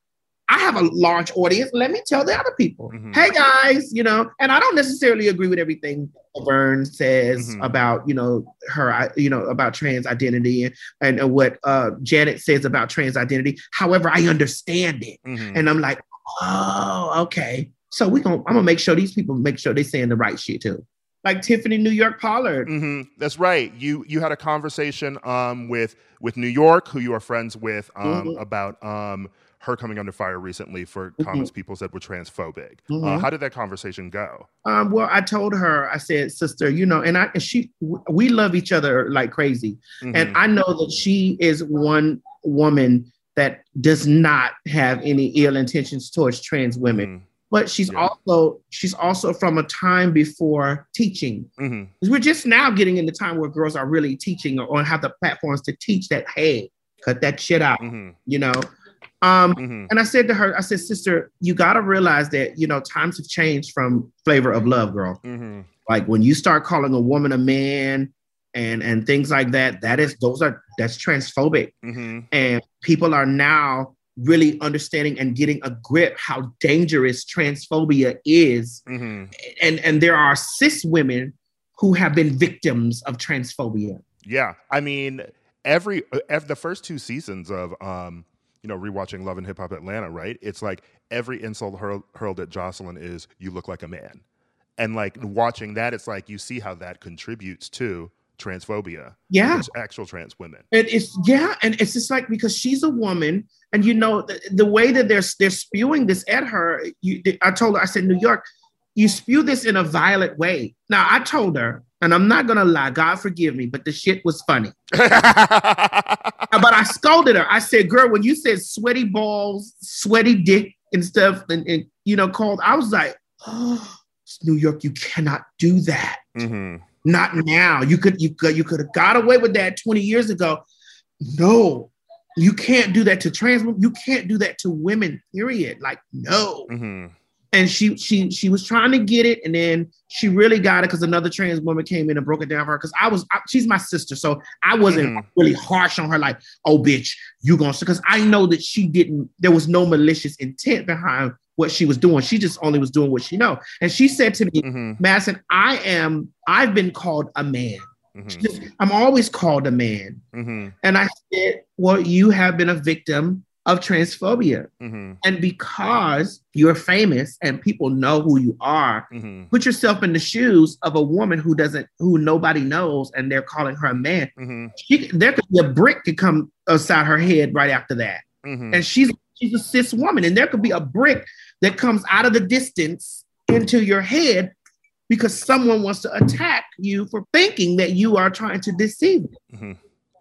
I have a large audience. Let me tell the other people, Mhm. hey guys, you know, and I don't necessarily agree with everything Vern says Mhm. about, you know, her, you know, about trans identity and, and, and what uh, Janet says about trans identity. However, I understand it. hmm And I'm like, oh, okay. So we gonna, I'm gonna make sure these people make sure they're saying the right shit too. Like Tiffany New York Pollard. hmm That's right. You you had a conversation um, with with New York, who you are friends with, um, Mhm. about um, her coming under fire recently for Mhm. comments people said were transphobic. Uh, Mhm. how did that conversation go? Um, well, I told her, I said, sister, you know, and I, and she, we love each other like crazy. Mhm. And I know that she is one woman that does not have any ill intentions towards trans women, Mhm. but she's Yeah. also, she's also from a time before teaching. Mhm. 'Cause We're just now getting in the time where girls are really teaching or, or have the platforms to teach that, hey, cut that shit out, Mhm. you know? Um, Mhm. and I said to her, I said, sister, you got to realize that, you know, times have changed from flavor of love, girl. Mhm. Like when you start calling a woman a man and and things like that, that is those are that's transphobic. Mhm. And people are now really understanding and getting a grip how dangerous transphobia is. Mhm. And and there are cis women who have been victims of transphobia. Yeah, I mean, every, uh, ev the first two seasons of um, you know, rewatching Love and Hip Hop Atlanta, right? It's like every insult hurled, hurled at Joseline is "you look like a man," and like mm-hmm. watching that, it's like you see how that contributes to transphobia. Yeah. actual trans women. And it's yeah, and it's just like because she's a woman, and you know the, the way that they're they're spewing this at her. You, I told her, I said, New York, you spew this in a violent way. Now I told her, and I'm not gonna lie, God forgive me, but the shit was funny. but I scolded her. I said, "Girl, when you said sweaty balls, sweaty dick, and stuff, and, and you know, called, I was like, oh, New York, you cannot do that." hmm Not now. You could you could you could have got away with that 20 years ago. No, you can't do that to trans women. You can't do that to women, period. Like, no. hmm And she she she was trying to get it, and then she really got it because another trans woman came in and broke it down for her. Because I was I, she's my sister, so I wasn't Mhm. really harsh on her, like, oh bitch, you gonna because I know that she didn't, there was no malicious intent behind what she was doing. She just only was doing what she know. And she said to me, hmm Madison, I am, I've been called a man. hmm Just- I'm always called a man. hmm And I said, Well, you have been a victim of transphobia. hmm And because you're famous and people know who you are, hmm put yourself in the shoes of a woman who doesn't, who nobody knows, and they're calling her a man. hmm She, there could be a brick could come aside her head right after that. hmm And she's she's a cis woman, and there could be a brick that comes out of the distance into your head because someone wants to attack you for thinking that you are trying to deceive. them.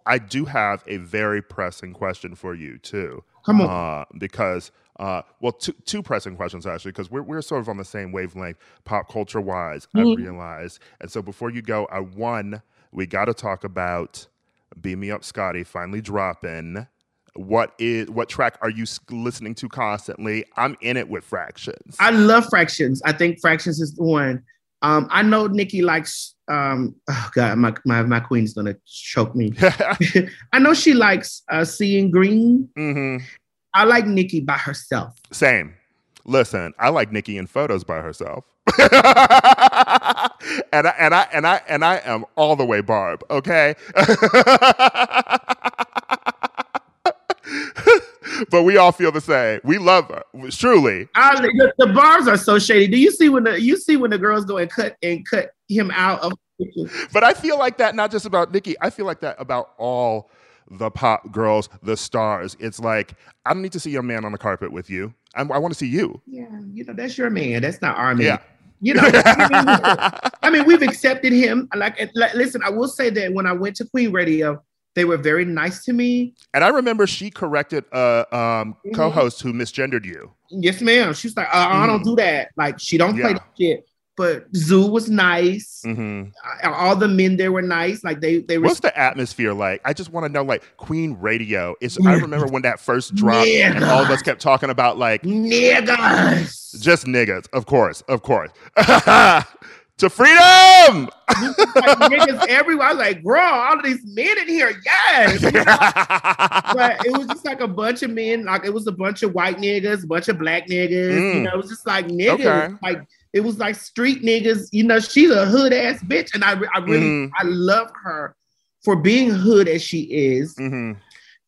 I do have a very pressing question for you too. Come on. uh, because uh, well, two, two pressing questions actually, because we're we're sort of on the same wavelength, pop culture wise. I Mhm. realize, and so before you go, I one we got to talk about "Beam Me Up, Scotty" finally dropping. What is what track are you listening to constantly? I'm in it with Fractions. I love fractions. I think fractions is the one. Um, I know Nicki likes. Um, oh God, my my my queen's gonna choke me. I know she likes uh, seeing green. hmm I like Nicki by herself. Same. Listen, I like Nicki in photos by herself. and I and I and I and I am all the way Barb, okay? But we all feel the same. We love her. Truly. I, the, the bars are so shady. Do you see when the you see when the girls go and cut and cut him out of? But I feel like that not just about Nicki. I feel like that about all the pop girls, the stars. It's like I don't need to see your man on the carpet with you. I, I want to see you. Yeah, you know that's your man. That's not our man. Yeah. You know, I mean, I mean, we've accepted him. Like, like, listen, I will say that when I went to Queen Radio, they were very nice to me. And I remember she corrected a um, Mhm. co-host who misgendered you. Yes, ma'am. She's like, uh, I don't do that. Like, she don't play that shit. But Zoo was nice. hmm Uh, All the men there were nice. Like they, they were. What's the atmosphere like? I just want to know, like Queen Radio. Is I remember when that first dropped, and all of us kept talking about like niggas. just niggas. Of course, of course. to freedom. like niggas everywhere. I was like, bro, all of these men in here, yes. but it was just like a bunch of men. Like it was a bunch of white niggas, a bunch of black niggas. You Mm. know, it was just like niggas. Okay. Like it was like street niggas. You know, she's a hood ass bitch, and I, I really, Mhm. I love her for being hood as she is hmm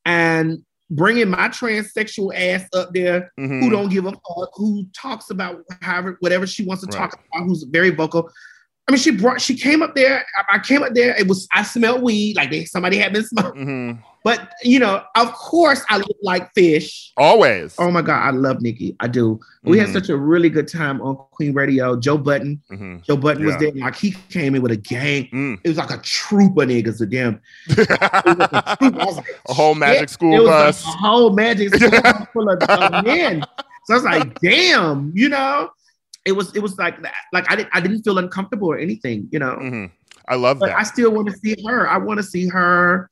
and bringing my transsexual ass up there. hmm Who don't give a fuck? Who talks about however whatever she wants to Right. talk about? Who's very vocal. I mean, she brought. She came up there. I, I came up there. It was. I smelled weed. Like they, somebody had been smoking. hmm But you know, of course, I look like fish. Always. Oh my god, I love Nicki. I do. We had Mhm. such a really good time on Queen Radio. Joe Budden. hmm Joe Budden was there. Like he came in with a gang. Mm. It was like a troop of niggas of them. Like a, troop. I was like, A whole magic It school was bus. like a whole magic school full of uh, men. So I was like, damn, you know. It was it was like that. Like I didn't I didn't feel uncomfortable or anything, you know. hmm I love But that. I still want to see her. I want to see her.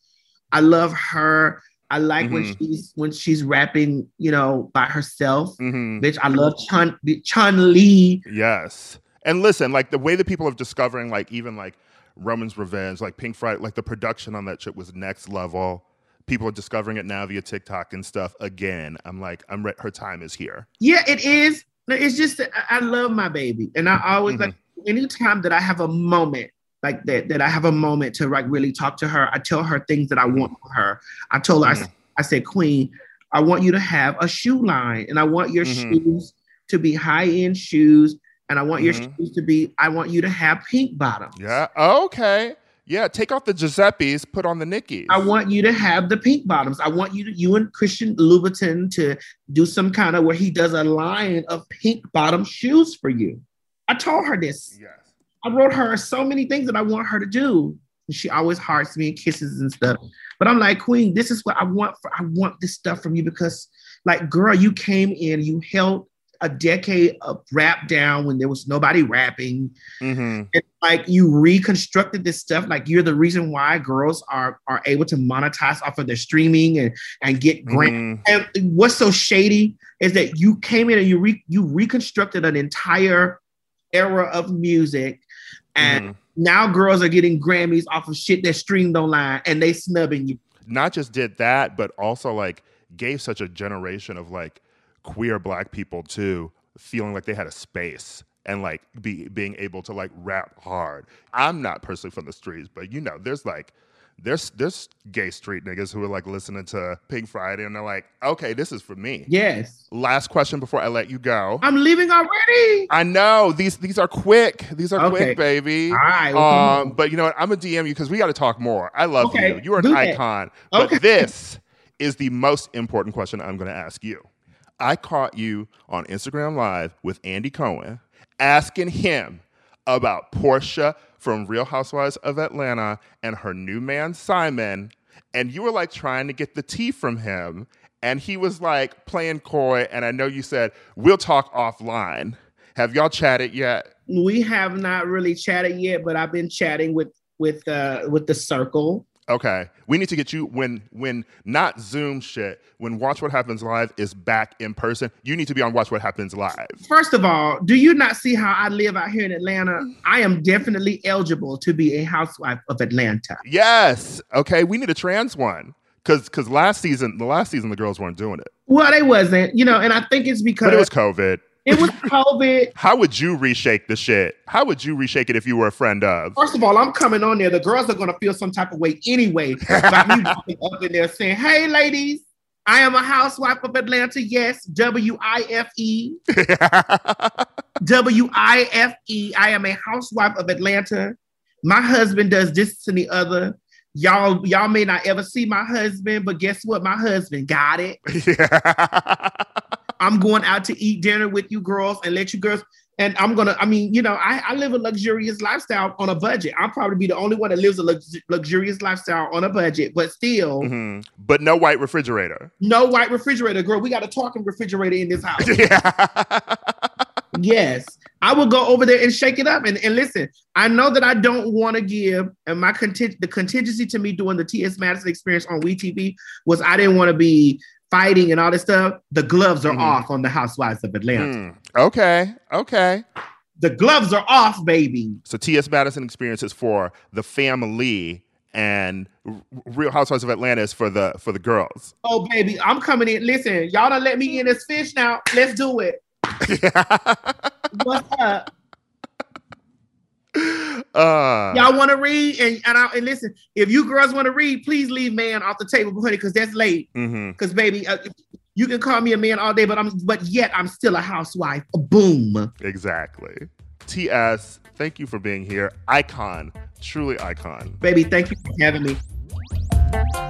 I love her. I like when Mhm. she's when she's rapping, you know, by herself. hmm Bitch, I love Chun Chun Li. Yes. And listen, like the way that people are discovering, like even like Roman's Revenge, like Pink Friday, like the production on that shit was next level. People are discovering it now via TikTok and stuff. Again, I'm like, I'm re- her time is here. Yeah, it is. It's just I love my baby, and I always Mhm. like anytime that I have a moment like that, that I have a moment to like really talk to her. I tell her things that I want from her. I told her, I Mhm. s- I, said, Queen, I want you to have a shoe line, and I want your Mhm. shoes to be high end shoes, and I want your Mhm. shoes to be. I want you to have pink bottoms. Yeah. Okay. Yeah. Take off the Giuseppe's, put on the Nickies. I want you to have the pink bottoms. I want you to you and Christian Louboutin to do some kind of where he does a line of pink bottom shoes for you. I told her this. Yes. I wrote her so many things that I want her to do. And she always hearts me and kisses and stuff. But I'm like, Queen, this is what I want. For, I want this stuff from you because, like, girl, you came in, you held a decade of rap down when there was nobody rapping Mm-hmm. and like you reconstructed this stuff like you're the reason why girls are are able to monetize off of their streaming and and get grant Mhm. and what's so shady is that you came in and you re, you reconstructed an entire era of music and Mhm. now girls are getting grammys off of shit that's streamed online and they snubbing you Not just did that, but also like gave such a generation of like queer black people too, feeling like they had a space and like be being able to like rap hard. I'm not personally from the streets, but you know, there's like there's there's gay street niggas who are like listening to Pink Friday and they're like, okay, this is for me. yes Last question before I let you go. i'm leaving already I know these these are quick. These are Okay. quick, baby. all right well, Um, but you know what? I'm gonna DM you because we got to talk more. I love Okay, you. You are an icon. But this is the most important question I'm gonna ask you. I caught you on Instagram Live with Andy Cohen asking him about Porsha from Real Housewives of Atlanta and her new man Simon, and you were like trying to get the tea from him, and he was like playing coy. And I know you said we'll talk offline. Have y'all chatted yet? we have not really chatted yet but i've been chatting with with uh with the circle Okay, we need to get you when when not Zoom shit. When Watch What Happens Live is back in person, you need to be on Watch What Happens Live. First of all, do you not see how I live out here in Atlanta? I am definitely eligible to be a housewife of Atlanta. Yes. Okay, we need a trans one because because last season the last season the girls weren't doing it, Well, they wasn't, you know, and I think it's because but it was COVID. It was COVID. How would you reshake the shit? How would you reshake it if you were a friend of? First of all, I'm coming on there. The girls are gonna feel some type of way anyway about me walking up in there saying, "Hey, ladies, I am a housewife of Atlanta. Yes, W I F E, W I F E. I am a housewife of Atlanta. My husband does this and the other. Y'all, y'all may not ever see my husband, but guess what? My husband got it. I'm going out to eat dinner with you girls and let you girls. And I'm gonna, I mean, you know, I, I live a luxurious lifestyle on a budget. I'll probably be the only one that lives a lux- luxurious lifestyle on a budget, but still, Mhm. But no white refrigerator. no white refrigerator. Girl, we got a talking refrigerator in this house. yes. I will go over there and shake it up. And, and listen, I know that I don't want to give, and my conting- the contingency to me doing the T.S. Madison experience on WeTV was I didn't want to be fighting and all this stuff. The gloves are Mhm. off on the Housewives of Atlanta. Hmm. Okay. Okay. The gloves are off, baby. So T.S. Madison experiences for the family, and Real Housewives of Atlanta is for the for the girls. Oh, baby, I'm coming in. Listen, y'all done let me in this fish now. Let's do it. What's up? Uh, Y'all want to read? And and, I, and listen, if you girls want to read, please leave man off the table, honey, because that's late. Because baby, uh, you can call me a man all day, but I'm but yet I'm still a housewife. Boom. Exactly. T.S. Thank you for being here. Icon, truly icon. Baby, thank you for having me.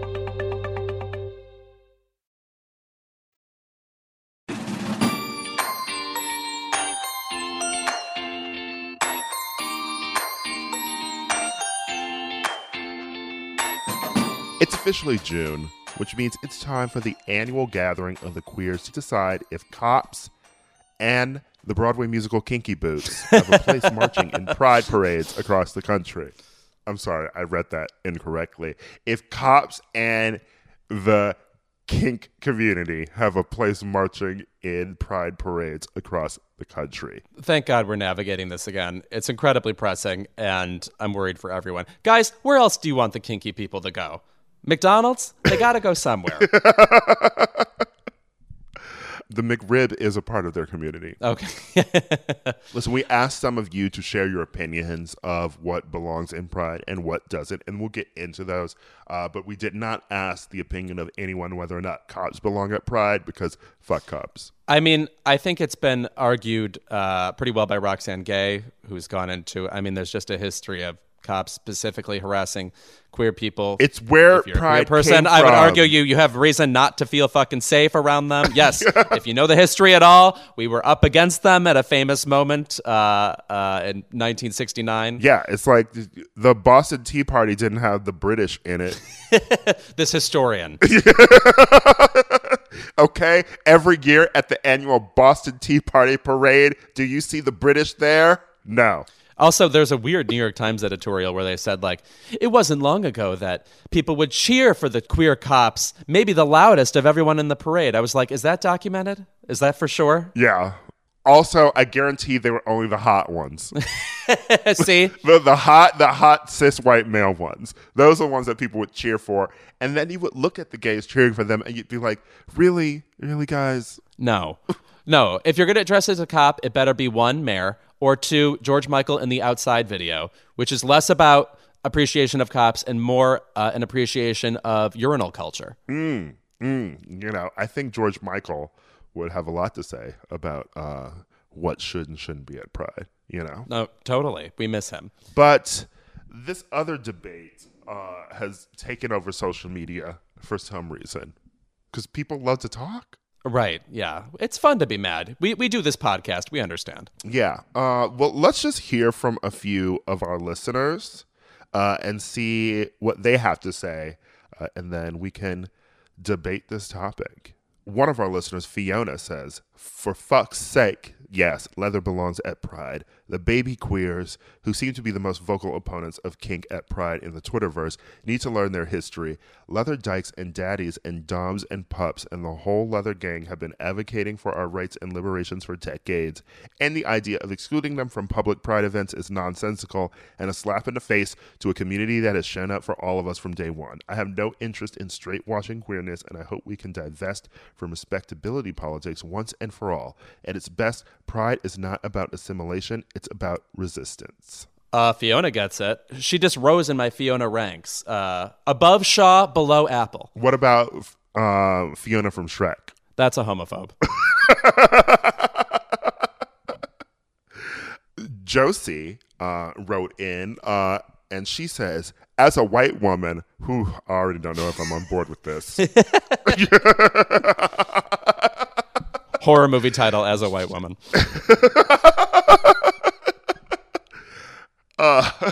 Officially June. which means it's time for the annual gathering of the queers to decide if cops and the Broadway musical Kinky Boots have a place marching in pride parades across the country. I'm sorry, I read that incorrectly. If cops and the kink community have a place marching in pride parades across the country. Thank God we're navigating this again. It's incredibly pressing, and I'm worried for everyone. Guys, where else do you want the kinky people to go? McDonald's? They got to go somewhere. The McRib is a part of their community. Okay. Listen, we asked some of you to share your opinions of what belongs in Pride and what doesn't, and we'll get into those. Uh, but we did not ask the opinion of anyone whether or not cops belong at Pride because fuck cops. I mean, I think it's been argued uh, pretty well by Roxane Gay, who's gone into. I mean, there's just a history of cops specifically harassing queer people. It's where if you're a queer Pride person, I would argue you you have reason not to feel fucking safe around them. Yes, if you know the history at all, we were up against them at a famous moment uh, uh, in 1969. Yeah, it's like the Boston Tea Party didn't have the British in it. This historian. okay, every year at the annual Boston Tea Party parade, do you see the British there? No. Also, there's a weird New York Times editorial where they said, like, it wasn't long ago that people would cheer for the queer cops, maybe the loudest of everyone in the parade. I was like, is that documented? Is that for sure? Yeah. Also, I guarantee they were only the hot ones. See? the, the hot, the hot cis white male ones. Those are the ones that people would cheer for. And then you would look at the gays cheering for them and you'd be like, really? Really, guys? No. No. If you're going to dress as a cop, it better be one, Mare, or two, George Michael in the outside video, which is less about appreciation of cops and more uh, an appreciation of urinal culture. Mm, you know, I think George Michael would have a lot to say about uh, what should and shouldn't be at Pride, you know? No, totally. We miss him. But this other debate uh, has taken over social media for some reason because people love to talk. Right. Yeah. It's fun to be mad. We, we do this podcast. We understand. Yeah. Uh, well, let's just hear from a few of our listeners uh, and see what they have to say, uh, and then we can debate this topic. One of our listeners, Fiona, says, For fuck's sake, yes, leather belongs at Pride. The baby queers, who seem to be the most vocal opponents of kink at Pride in the Twitterverse, need to learn their history. Leather dykes and daddies and doms and pups and the whole leather gang have been advocating for our rights and liberations for decades. And the idea of excluding them from public Pride events is nonsensical and a slap in the face to a community that has shown up for all of us from day one. I have no interest in straight washing queerness, and I hope we can divest from respectability politics once and for all. At its best, Pride is not about assimilation, it's about resistance. Uh, Fiona gets it. She just rose in my Fiona ranks. Uh, above Shaw, below Apple. What about uh, Fiona from Shrek? That's a homophobe. Josie uh, wrote in uh, and she says, as a white woman who I already don't know if I'm on board with this. Horror movie title as a white woman. Uh,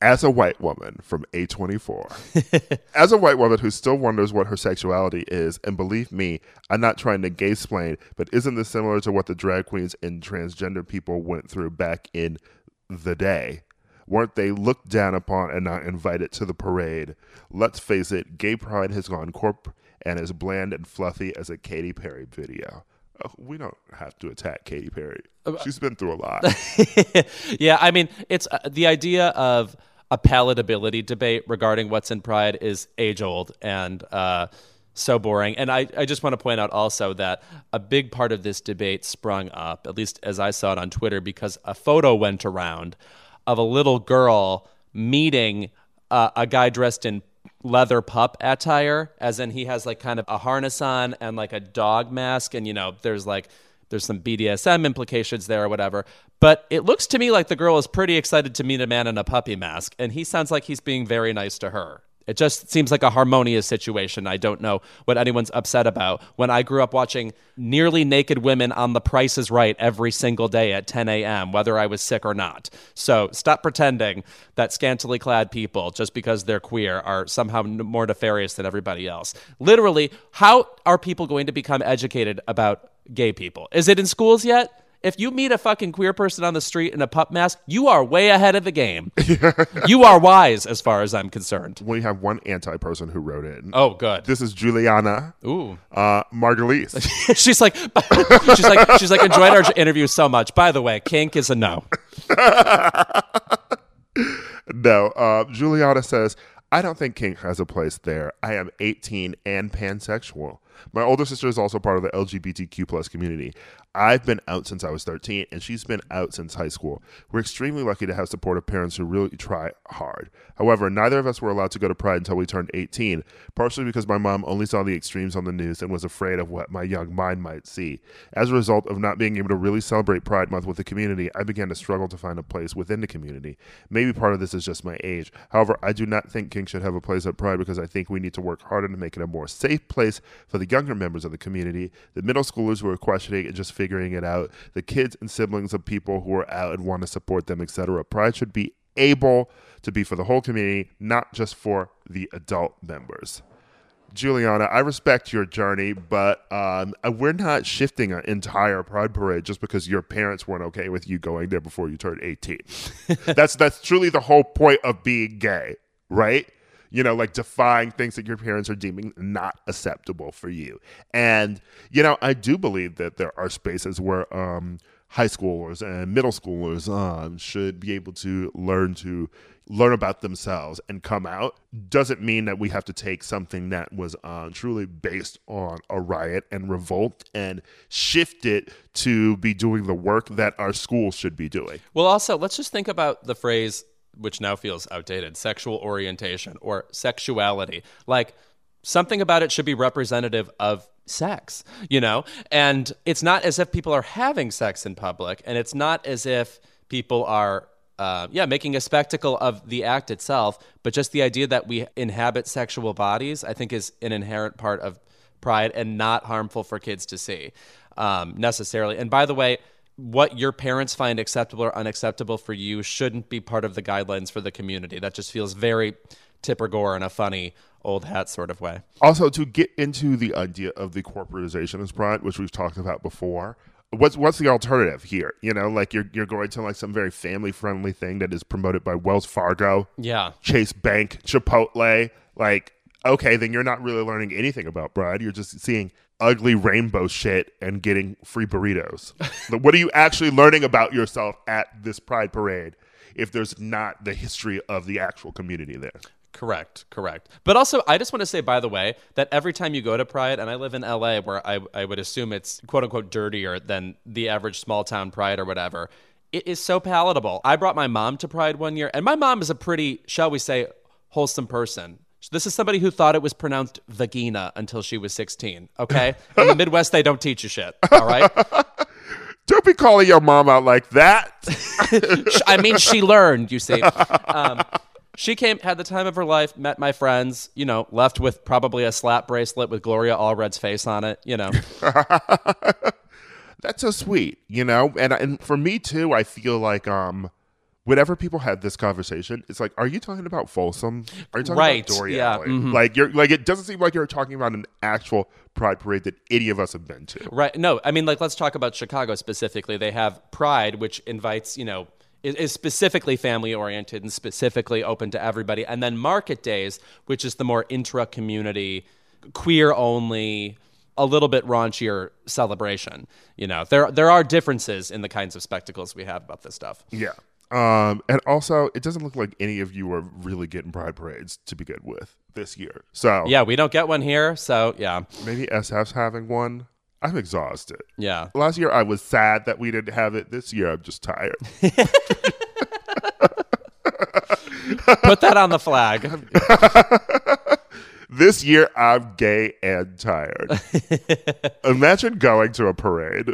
as a white woman from A24, as a white woman who still wonders what her sexuality is, and believe me, I'm not trying to gay splain, but isn't this similar to what the drag queens and transgender people went through back in the day? Weren't they looked down upon and not invited to the parade? Let's face it, gay pride has gone corp and as bland and fluffy as a Katy Perry video. Oh, we don't have to attack Katy Perry. She's been through a lot. yeah, I mean, it's uh, the idea of a palatability debate regarding what's in Pride is age old and uh, so boring. And I, I just want to point out also that a big part of this debate sprung up, at least as I saw it on Twitter, because a photo went around of a little girl meeting uh, a guy dressed in leather pup attire as in he has like kind of a harness on and like a dog mask and you know there's like there's some BDSM implications there or whatever. But it looks to me like the girl is pretty excited to meet a man in a puppy mask and he sounds like he's being very nice to her It just seems like a harmonious situation. I don't know what anyone's upset about. When I grew up watching nearly naked women on The Price is Right every single day at 10 a.m., whether I was sick or not. So stop pretending that scantily clad people, just because they're queer, are somehow more nefarious than everybody else. Literally, how are people going to become educated about gay people? Is it in schools yet? If you meet a fucking queer person on the street in a pup mask, you are way ahead of the game. you are wise as far as I'm concerned. We have one anti person who wrote in. Oh, good. This is Juliana Ooh. uh, Margulies. she's like, she's like, she's like, enjoyed our interview so much. By the way, kink is a no. no, uh, Juliana says, I don't think kink has a place there. I am 18 and pansexual. My older sister is also part of the LGBTQ plus community. I've been out since I was 13, and she's been out since high school. We're extremely lucky to have supportive parents who really try hard. However, neither of us were allowed to go to Pride until we turned 18, partially because my mom only saw the extremes on the news and was afraid of what my young mind might see. As a result of not being able to really celebrate Pride Month with the community, I began to struggle to find a place within the community. Maybe part of this is just my age. However, I do not think kink should have a place at Pride because I think we need to work harder to make it a more safe place for the younger members of the community, the middle schoolers who are questioning and just figuring it out, the kids and siblings of people who are out and want to support them, etc. Pride should be able to be for the whole community, not just for the adult members. Juliana, I respect your journey, but um, uh, we're not shifting an entire Pride parade just because your parents weren't okay with you going there before you turned 18. that's that's truly the whole point of being gay, right? You know, like defying things that your parents are deeming not acceptable for you. And you know, I do believe that there are spaces where um, high schoolers and middle schoolers um, should be able to learn to learn about themselves and come out doesn't mean that we have to take something that was uh, truly based on a riot and revolt and shift it to be doing the work that our schools should be doing. Well, also, let's just think about the phrase, which now feels outdated sexual orientation or sexuality. Like, something about it should be representative of sex, you know? And it's not as if people are having sex in public, and it's not as if people are. Uh, yeah, making a spectacle of the act itself, but just the idea that we inhabit sexual bodies, I think, is an inherent part of pride and not harmful for kids to see um, necessarily. And by the way, what your parents find acceptable or unacceptable for you shouldn't be part of the guidelines for the community. That just feels very Tipper Gore in a funny old hat sort of way. Also, to get into the idea of the corporatization of Pride, which we've talked about before, what's what's the alternative here? You know, like you're you're going to like some very family friendly thing that is promoted by Wells Fargo, Yeah. Chase Bank, Chipotle. Like, okay, then you're not really learning anything about Pride. You're just seeing ugly rainbow shit and getting free burritos. what are you actually learning about yourself at this Pride parade if there's not the history of the actual community there? Correct, correct. But also, I just want to say, by the way, that every time you go to Pride, and I live in LA where I, I would assume it's quote unquote dirtier than the average small town Pride or whatever, it is so palatable. I brought my mom to Pride one year, and my mom is a pretty, shall we say, wholesome person. This is somebody who thought it was pronounced vagina until she was 16, okay? In the Midwest, they don't teach you shit, all right? Don't be calling your mom out like that. I mean, she learned, you see. Um, she came, had the time of her life, met my friends, you know, left with probably a slap bracelet with Gloria Allred's face on it, you know. That's so sweet, you know. And and for me too, I feel like um, whenever people had this conversation, it's like, are you talking about Folsom? Are you talking Right, about Doria yeah, Alley? mhm. Like you're like it doesn't seem like you're talking about an actual pride parade that any of us have been to. Right. No, I mean, like, let's talk about Chicago specifically. They have Pride, which invites, you know, is, is specifically family oriented and specifically open to everybody. And then Market Days, which is the more intra community, queer only, a little bit raunchier celebration. You know, there there are differences in the kinds of spectacles we have about this stuff. Yeah. Um, and also, it doesn't look like any of you are really getting pride parades to begin with this year. So Yeah, we don't get one here, so yeah, maybe SF's having one. I'm exhausted. yeah. Last year, I was sad that we didn't have it. This year, I'm just tired. Put that on the flag. This year, I'm gay and tired. Imagine going to a parade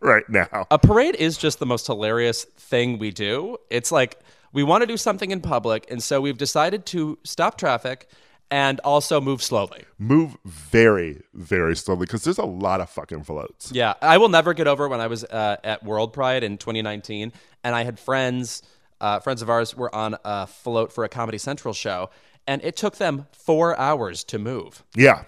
right now. a parade is just the most hilarious thing we do. It's like We want to do something in public, and so we've decided to stop traffic and also move slowly. Move very, very slowly because there's a lot of fucking floats. Yeah, I will never get over when I was uh, at World Pride in 2019, and I had friends, uh, friends of ours were on a float for a Comedy Central show, and it took them four hours to move. Yeah.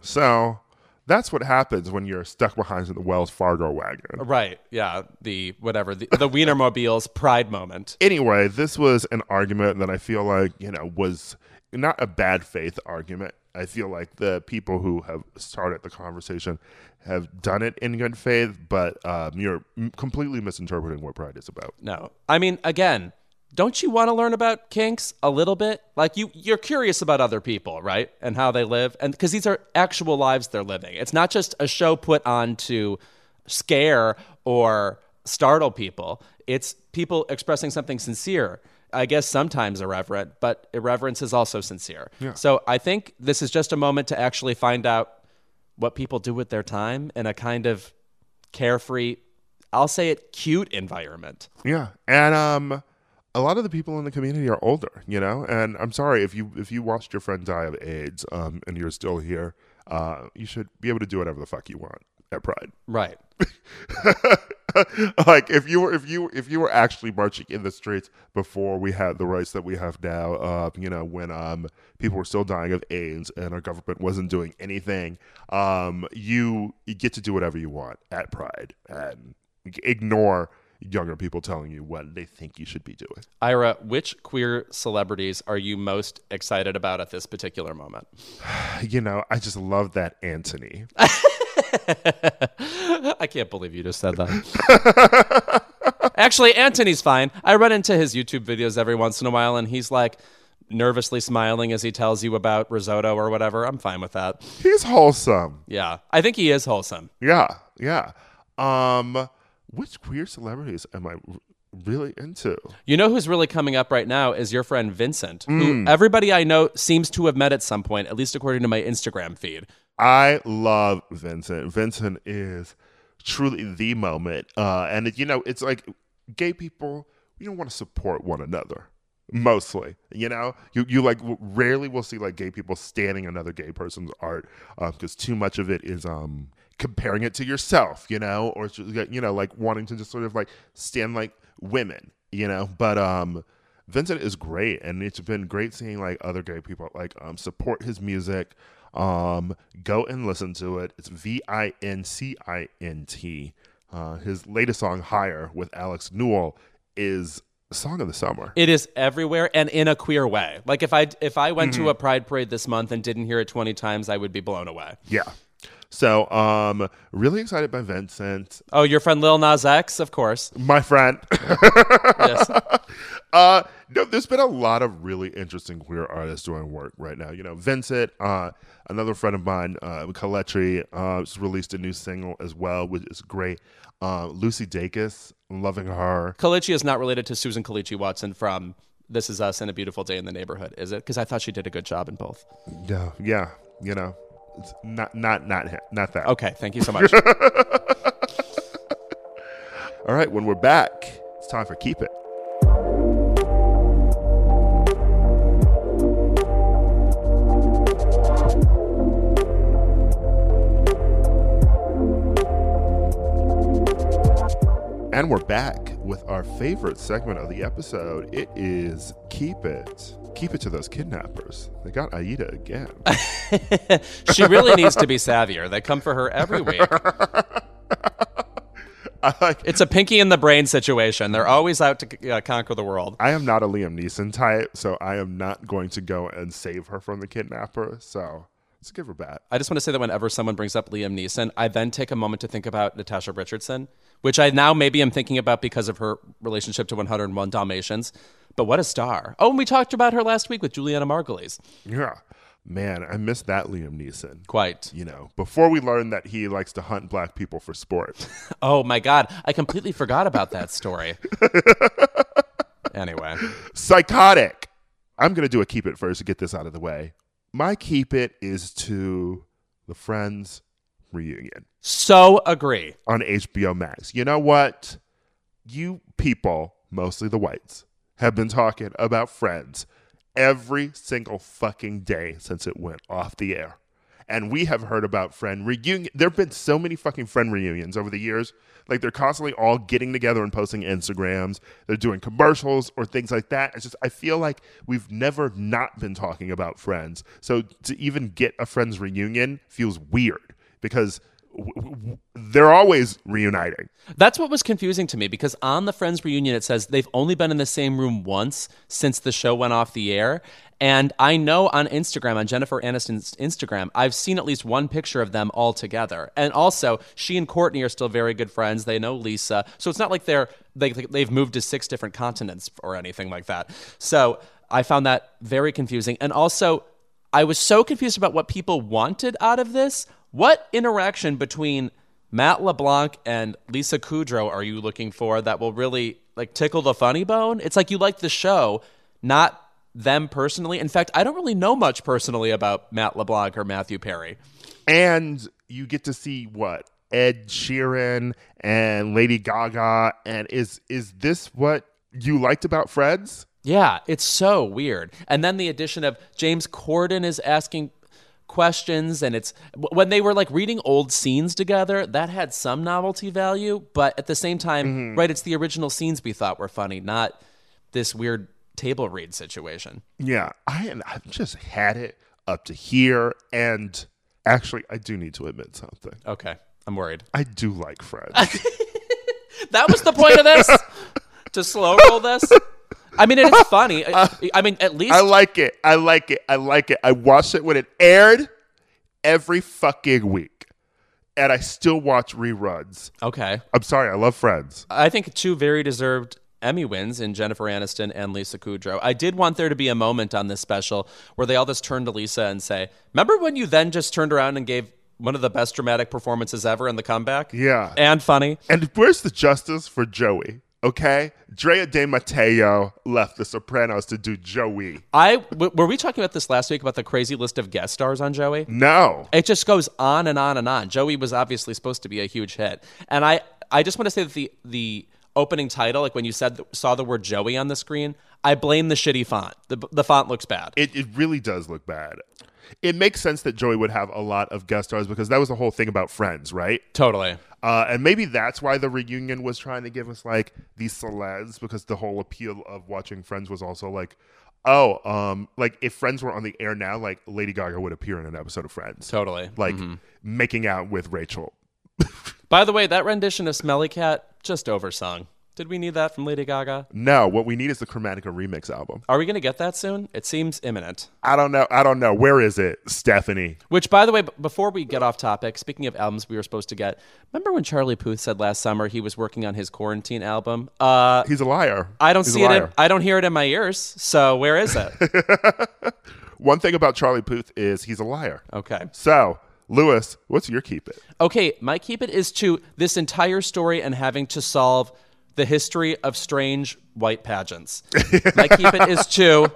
So that's what happens when you're stuck behind the Wells Fargo wagon. Right? Yeah. The whatever the, the Wienermobile's pride moment. Anyway, this was an argument that I feel like you know was not a bad faith argument. I feel like the people who have started the conversation have done it in good faith, but um, you're completely misinterpreting what Pride is about. No, I mean, again, don't you want to learn about kinks a little bit? Like you, you're curious about other people, right, and how they live, and because these are actual lives they're living. It's not just a show put on to scare or startle people. It's people expressing something sincere. I guess sometimes irreverent, but irreverence is also sincere. So I think this is just a moment to actually find out what people do with their time in a kind of carefree, I'll say it, cute environment. Yeah, and um, a lot of the people in the community are older, you know. And I'm sorry if you if you watched your friend die of AIDS, um, and you're still here, uh, you should be able to do whatever the fuck you want at Pride. Right. like if you were if you if you were actually marching in the streets before we had the rights that we have now, uh, you know, when um people were still dying of AIDS and our government wasn't doing anything, um, you, you get to do whatever you want at Pride and ignore younger people telling you what they think you should be doing. Ira, which queer celebrities are you most excited about at this particular moment? You know, I just love that Anthony. I can't believe you just said that. Actually, Anthony's fine. I run into his YouTube videos every once in a while, and he's like nervously smiling as he tells you about risotto or whatever. I'm fine with that. He's wholesome. Yeah, I think he is wholesome. Yeah, yeah. Um, which queer celebrities am I really into? You know who's really coming up right now is your friend Vincint, who everybody I know seems to have met at some point, at least according to my Instagram feed. I love Vincint. Vincint is truly the moment. Uh, and it, you know, it's like gay people, we don't want to support one another. Mostly, you know, you you like rarely will see like gay people standing another gay person's art because too much of it is um comparing it to yourself, you know, or you know like wanting to just sort of like stand like women, you know. But um, Vincint is great, and it's been great seeing like other gay people like um support his music. Um, go and listen to it. It's V I N C I N T. Uh, his latest song, "Higher" with Alex Newell, is song of the summer. It is everywhere and in a queer way. Like if I if I went to a pride parade this month and didn't hear it 20 times, I would be blown away. Yeah. So, um, really excited by Vincint, Oh, your friend Lil Nas X, of course. my friend. Yes. uh, no, there's been a lot of really interesting queer artists doing work right now. You know, Vincint, uh, another friend of mine, uh, Kaletri, uh, has released a new single as well, which is great. Uh, Lucy Dacus, loving her. Kelechi is not related to Susan Kelechi Watson from This Is Us and A Beautiful Day in the Neighborhood, is it? Because I thought she did a good job in both. Yeah, yeah, you know, not not not him, not that. Okay, thank you so much. All right, when we're back, it's time for keep it. And we're back with our favorite segment of the episode. It is Keep It. Keep it to those kidnappers. They got Aida again. she really needs to be savvier. They come for her every week. Like It's a Pinky and the Brain situation. They're always out to uh, conquer the world. I am not a Liam Neeson type, so I am not going to go and save her from the kidnapper. So let's give her back. I just want to say that whenever someone brings up Liam Neeson, I then take a moment to think about Natasha Richardson, which I now maybe am thinking about because of her relationship to 101 Dalmatians. But what a star. Oh, and we talked about her last week with Julianna Margulies. Yeah. Man, I miss that Liam Neeson. Quite. You know, before we learned that he likes to hunt black people for sport. Oh my God. I completely forgot about that story. anyway, Psychotic. I'm going to do a keep it first to get this out of the way. My keep it is to the Friends reunion so agree. on HBO Max. You know what? You people, mostly the whites, have been talking about Friends every single fucking day since it went off the air. And we have heard about friend reunion. There have been so many fucking friend reunions over the years. Like they're constantly all getting together and posting Instagrams. They're doing commercials or things like that. It's just I feel like we've never not been talking about friends. So to even get a friends reunion feels weird because they're always reuniting. That's what was confusing to me because on the Friends reunion, it says they've only been in the same room once since the show went off the air. And I know on Instagram, on Jennifer Aniston's Instagram, I've seen at least one picture of them all together. And also, she and Courteney are still very good friends. They know Lisa. So it's not like they're, they, they've moved to six different continents or anything like that. So I found that very confusing. And also, I was so confused about what people wanted out of this. What interaction between Matt LeBlanc and Lisa Kudrow are you looking for that will really like tickle the funny bone? It's like you like the show, not them personally. In fact, I don't really know much personally about Matt LeBlanc or Matthew Perry. and you get to see what Ed Sheeran and Lady Gaga. And is is this what you liked about Friends? Yeah, it's so weird. And then the addition of James Corden is asking questions and it's when they were like reading old scenes together that had some novelty value but at the same time mm-hmm. right it's the original scenes we thought were funny not this weird table read situation. Yeah, I I've just had it up to here, and actually, I do need to admit something. okay i'm worried. I do like fred that was the point of this? To slow roll this i mean it's funny I, uh, I mean at least I like it. I like it. I like it. I watched it when it aired every fucking week, and I still watch reruns. okay I'm sorry, I love Friends. I think two very deserved Emmy wins in Jennifer Aniston and Lisa Kudrow. I did want there to be a moment on this special where they all just turn to Lisa and say, "Remember when you then just turned around and gave one of the best dramatic performances ever in the comeback?" Yeah. and funny. And where's the justice for Joey? Okay, Drea De Matteo left The Sopranos to do Joey. I w- were we talking about this last week about the crazy list of guest stars on Joey? No, It just goes on and on and on. Joey was obviously supposed to be a huge hit, and I I just want to say that the the opening title, like when you said saw the word Joey on the screen, I blame the shitty font. The the font looks bad. it, it really does look bad. It makes sense that Joey would have a lot of guest stars because that was the whole thing about Friends, right? totally. Uh, and maybe that's why the reunion was trying to give us like these celebs because the whole appeal of watching Friends was also like, oh, um, like if Friends were on the air now, like Lady Gaga would appear in an episode of Friends, Totally. like making out with Rachel. By the way, that rendition of Smelly Cat just oversung. Did we need that from Lady Gaga? No, what we need is the Chromatica remix album. Are we going to get that soon? It seems imminent. I don't know. I don't know. Where is it, Stefani? Which, by the way, b- before we get off topic, speaking of albums we were supposed to get, remember when Charlie Puth said last summer he was working on his quarantine album? Uh, He's a liar. I don't He's see it. In. I don't hear it in my ears. So where is it? One thing about Charlie Puth is he's a liar. okay. So, Louis, what's your keep it? Okay, my keep it is to this entire story and having to solve the history of strange white pageants. my keep it is to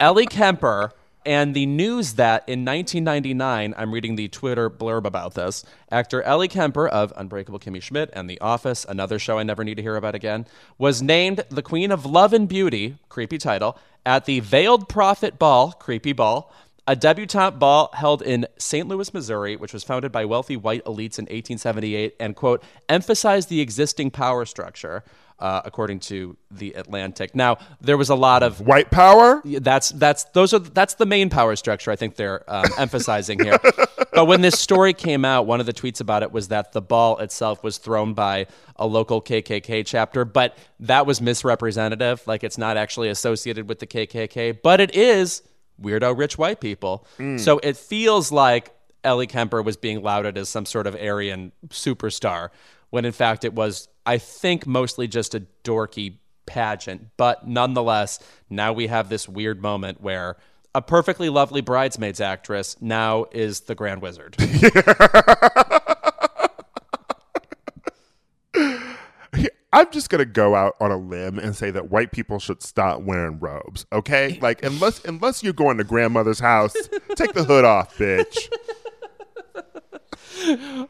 Ellie Kemper and the news that in 1999, I'm reading the Twitter blurb about this. Actor Ellie Kemper of Unbreakable Kimmy Schmidt and The Office, another show I never need to hear about again, was named the Queen of Love and Beauty, creepy title, at the Veiled Prophet Ball, creepy ball, a debutante ball held in St. Louis, Missouri, which was founded by wealthy white elites in 1878, and quote emphasized the existing power structure, uh, according to the Atlantic. Now there was a lot of White power? that's that's those are that's the main power structure I think they're um, emphasizing here. But when this story came out, one of the tweets about it was that the ball itself was thrown by a local KKK chapter, but that was misrepresentative. Like it's not actually associated with the KKK, but it is weirdo rich white people. Mm. So it feels like Ellie Kemper was being lauded as some sort of Aryan superstar, when in fact it was, I think, mostly just a dorky pageant. But nonetheless, now we have this weird moment where a perfectly lovely bridesmaids actress now is the Grand Wizard. I'm just gonna go out on a limb and say that white people should stop wearing robes. Okay, like unless unless you're going to grandmother's house, take the hood off, bitch.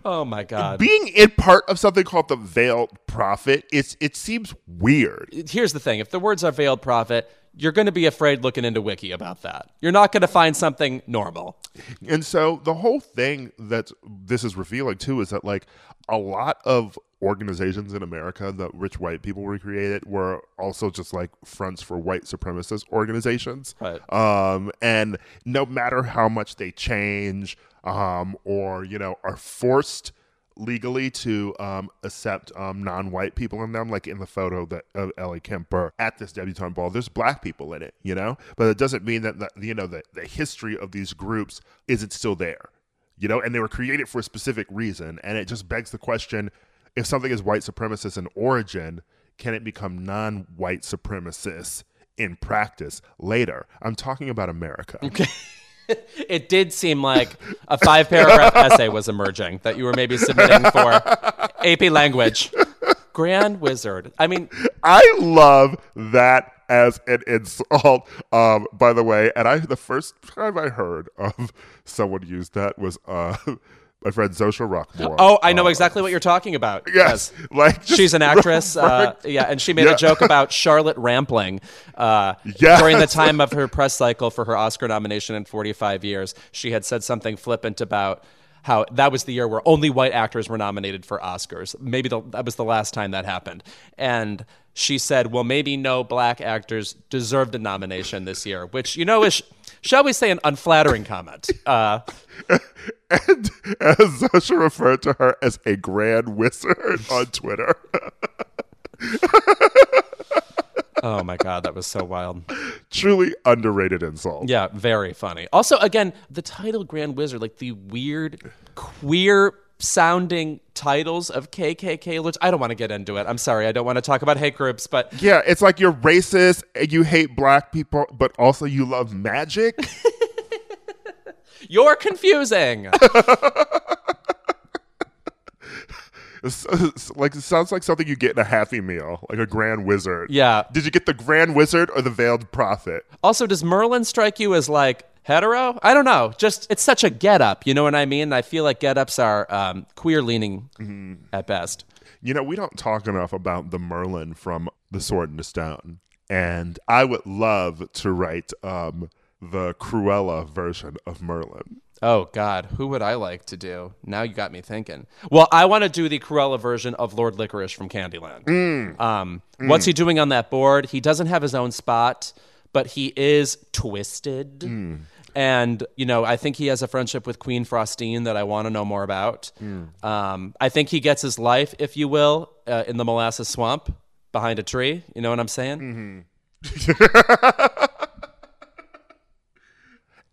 Oh my god. Being in part of something called the Veiled Prophet, it's it seems weird. Here's the thing: if the words are veiled prophet, you're going to be afraid looking into Wiki about that. You're not going to find something normal. And so the whole thing that this is revealing too is that like a lot of organizations in America that rich white people recreated were also just like fronts for white supremacist organizations. Right. Um, and no matter how much they change um, or, you know, are forced legally to um, accept um, non-white people in them, like in the photo that of Ellie Kemper at this debutante ball. There's black people in it, you know, but it doesn't mean that the, you know the, the history of these groups isn't still there, you know, and they were created for a specific reason, and it just begs the question: if something is white supremacist in origin, can it become non-white supremacist in practice later? I'm talking about America. It did seem like a five paragraph essay was emerging that you were maybe submitting for AP language. Grand Wizard. I mean, I love that as an insult. Um, by the way, and I the first time I heard of someone use that was uh my friend Zosha Rockmore. oh, I know Uh, exactly what you're talking about. yes, like She's an actress. Uh, yeah, and she made Yeah. a joke about Charlotte Rampling uh, Yes. during the time of her press cycle for her Oscar nomination in 45 years. She had said something flippant about how that was the year where only white actors were nominated for Oscars. Maybe the, that was the last time that happened. And she said, well, maybe no black actors deserved a nomination this year, which, you know, is, shall we say, an unflattering comment. Uh, and as Zosha referred to her as a grand wizard on Twitter. oh, my God, that was so wild. Truly underrated insult. Yeah, very funny. Also, again, the title Grand Wizard, like the weird, queer sounding titles of KKK lords. I don't want to get into it. I'm sorry. I don't want to talk about hate groups, but Yeah, it's like you're racist you hate black people, but also you love magic. you're confusing. It's, it's like it sounds like something you get in a Happy Meal, like a Grand Wizard. Yeah. Did you get the Grand Wizard or the Veiled Prophet? also, does Merlin strike you as like hetero? I don't know. Just, it's such a get up. You know what I mean? I feel like get ups are um, queer leaning at best. You know, we don't talk enough about the Merlin from The Sword in the Stone, and I would love to write um, the Cruella version of Merlin. Oh God, who would I like to do? Now you got me thinking. Well, I want to do the Cruella version of Lord Licorice from Candyland. Um, What's he doing on that board? He doesn't have his own spot, but he is twisted. And you know, I think he has a friendship with Queen Frostine that I want to know more about. Um, I think he gets his life, if you will, uh, in the molasses swamp behind a tree. You know what I'm saying?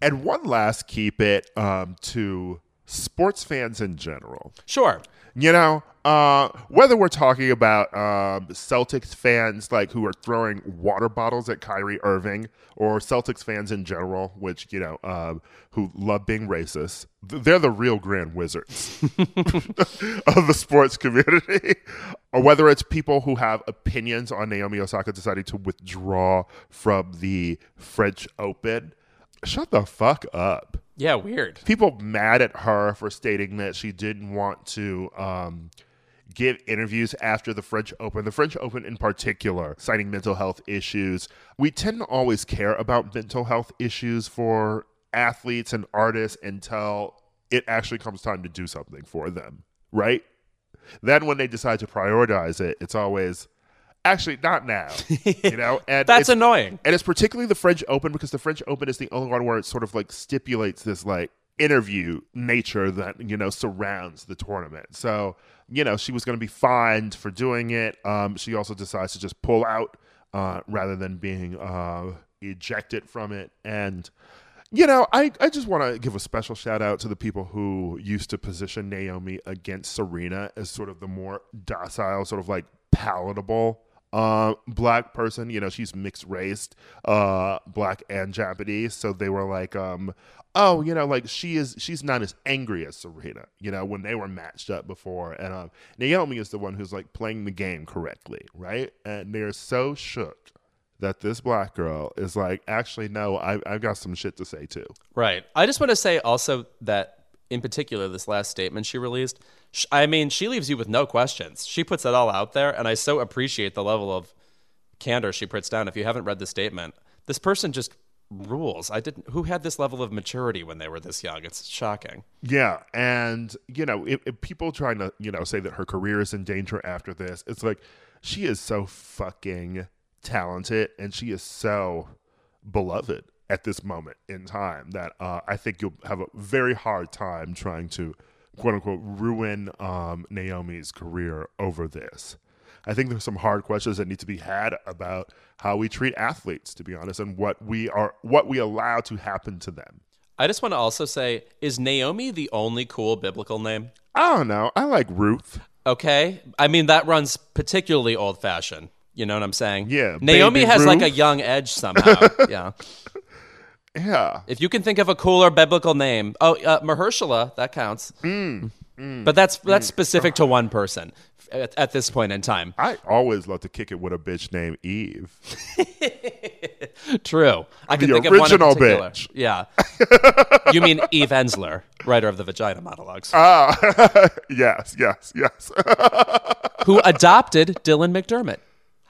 And one last keep it um, to sports fans in general. Sure. You know, uh, whether we're talking about um, Celtics fans like who are throwing water bottles at Kyrie Irving, or Celtics fans in general, which you know um, who love being racist, they're the real grand wizards of the sports community. or whether it's people who have opinions on Naomi Osaka deciding to withdraw from the French Open. Shut the fuck up Yeah. Weird. people mad at her for stating that she didn't want to um, give interviews after the French Open, the French Open in particular, citing mental health issues. We tend to always care about mental health issues for athletes and artists until it actually comes time to do something for them, right? Then when they decide to prioritize it, it's always actually not now, you know. And That's annoying. and it's particularly the French Open because the French Open is the only one where it sort of like stipulates this like interview nature that you know surrounds the tournament. So you know she was going to be fined for doing it. Um, she also decides to just pull out uh, rather than being uh, ejected from it. And you know, I, I just want to give a special shout out to the people who used to position Naomi against Serena as sort of the more docile, sort of like palatable uh, black person. You know, she's mixed raced, uh, black and Japanese. So they were like, um, oh, you know, like she is, she's not as angry as Serena, you know, when they were matched up before. And um, Naomi is the one who's like playing the game correctly, right? And they're so shook that this black girl is like, actually, no, I, I've got some shit to say too. Right. I just want to say also that in particular, this last statement she released. I mean, she leaves you with no questions. She puts it all out there, and I so appreciate the level of candor she puts down. If you haven't read the statement, this person just rules. I didn't. Who had this level of maturity when they were this young? It's shocking. Yeah, and you know, if, if people trying to you know say that her career is in danger after this, it's like she is so fucking talented and she is so beloved at this moment in time that uh, I think you'll have a very hard time trying to quote unquote ruin um, Naomi's career over this. I think there's some hard questions that need to be had about how we treat athletes, to be honest, and what we are what we allow to happen to them. I just want to also say, is Naomi the only cool biblical name? I don't know. I like Ruth. Okay, I mean that runs particularly old fashioned. You know what I'm saying? Yeah, Naomi has like a young edge somehow. yeah. Yeah. If you can think of a cooler biblical name, oh, uh, Mahershala, that counts. Mm, But that's that's specific to one person at, at this point in time. I always love to kick it with a bitch named Eve. True. I can The think of one in original particular. bitch. Yeah. you mean Eve Ensler, writer of the Vagina Monologues, Ah, yes, yes, yes. who adopted Dylan McDermott.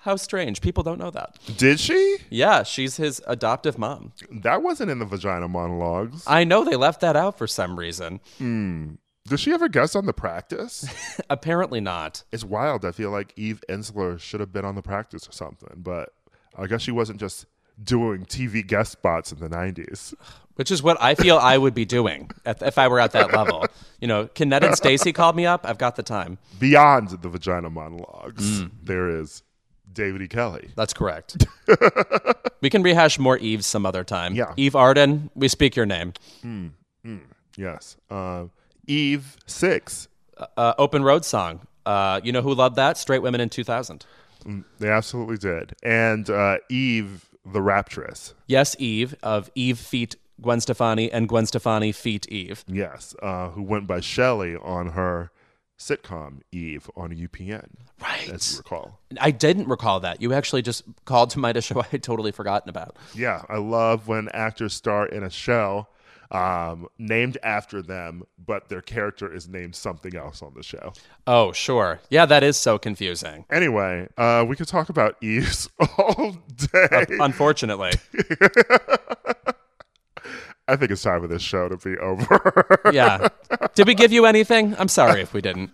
How strange. People don't know that. Did she? Yeah, she's his adoptive mom. That wasn't in the vagina monologues. I know they left that out for some reason. Did she ever guest on the practice? Apparently not. it's wild. I feel like Eve Ensler should have been on the practice or something, but I guess she wasn't just doing TV guest spots in the 90s. Which is what I feel I would be doing if I were at that level. You know, can and Stacy called me up? I've got the time. Beyond the vagina monologues, Mm. there is David E. Kelley. That's correct. we can rehash more Eves some other time. Yeah. Eve Arden, we speak your name. Yes. Uh, Eve 6. Uh, open Road song. Uh, you know who loved that? Straight Women in 2000. They absolutely did. And uh, Eve the Raptress. Yes, Eve of Eve feet Gwen Stefani and Gwen Stefani feet Eve. Yes. Uh, who went by Shelley on her sitcom Eve on UPN. Right. As you recall. I didn't recall that. You actually just called to mind a show I had totally forgotten about. Yeah, I love when actors star in a show um, named after them, but their character is named something else on the show. Oh, sure. Yeah, that is so confusing. Anyway, uh, we could talk about Eves all day. Unfortunately. I think it's time for this show to be over. Yeah. Did we give you anything? I'm sorry if we didn't.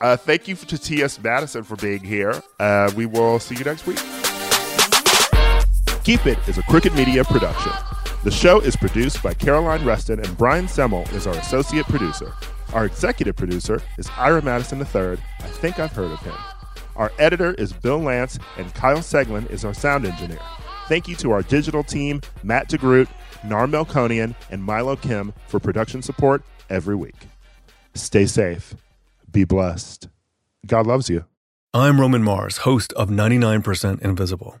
uh, thank you to T.S. Madison for being here. Uh, we will see you next week. Keep It is a Crooked Media production. The show is produced by Caroline Reston, and Brian Semmel is our associate producer. Our executive producer is Ira Madison III. I think I've heard of him. Our editor is Bill Lance, and Kyle Seglin is our sound engineer. Thank you to our digital team, Matt DeGroot, Nar Melkonian, and Milo Kim for production support every week. Stay safe. Be blessed. God loves you. I'm Roman Mars, host of 99% Invisible.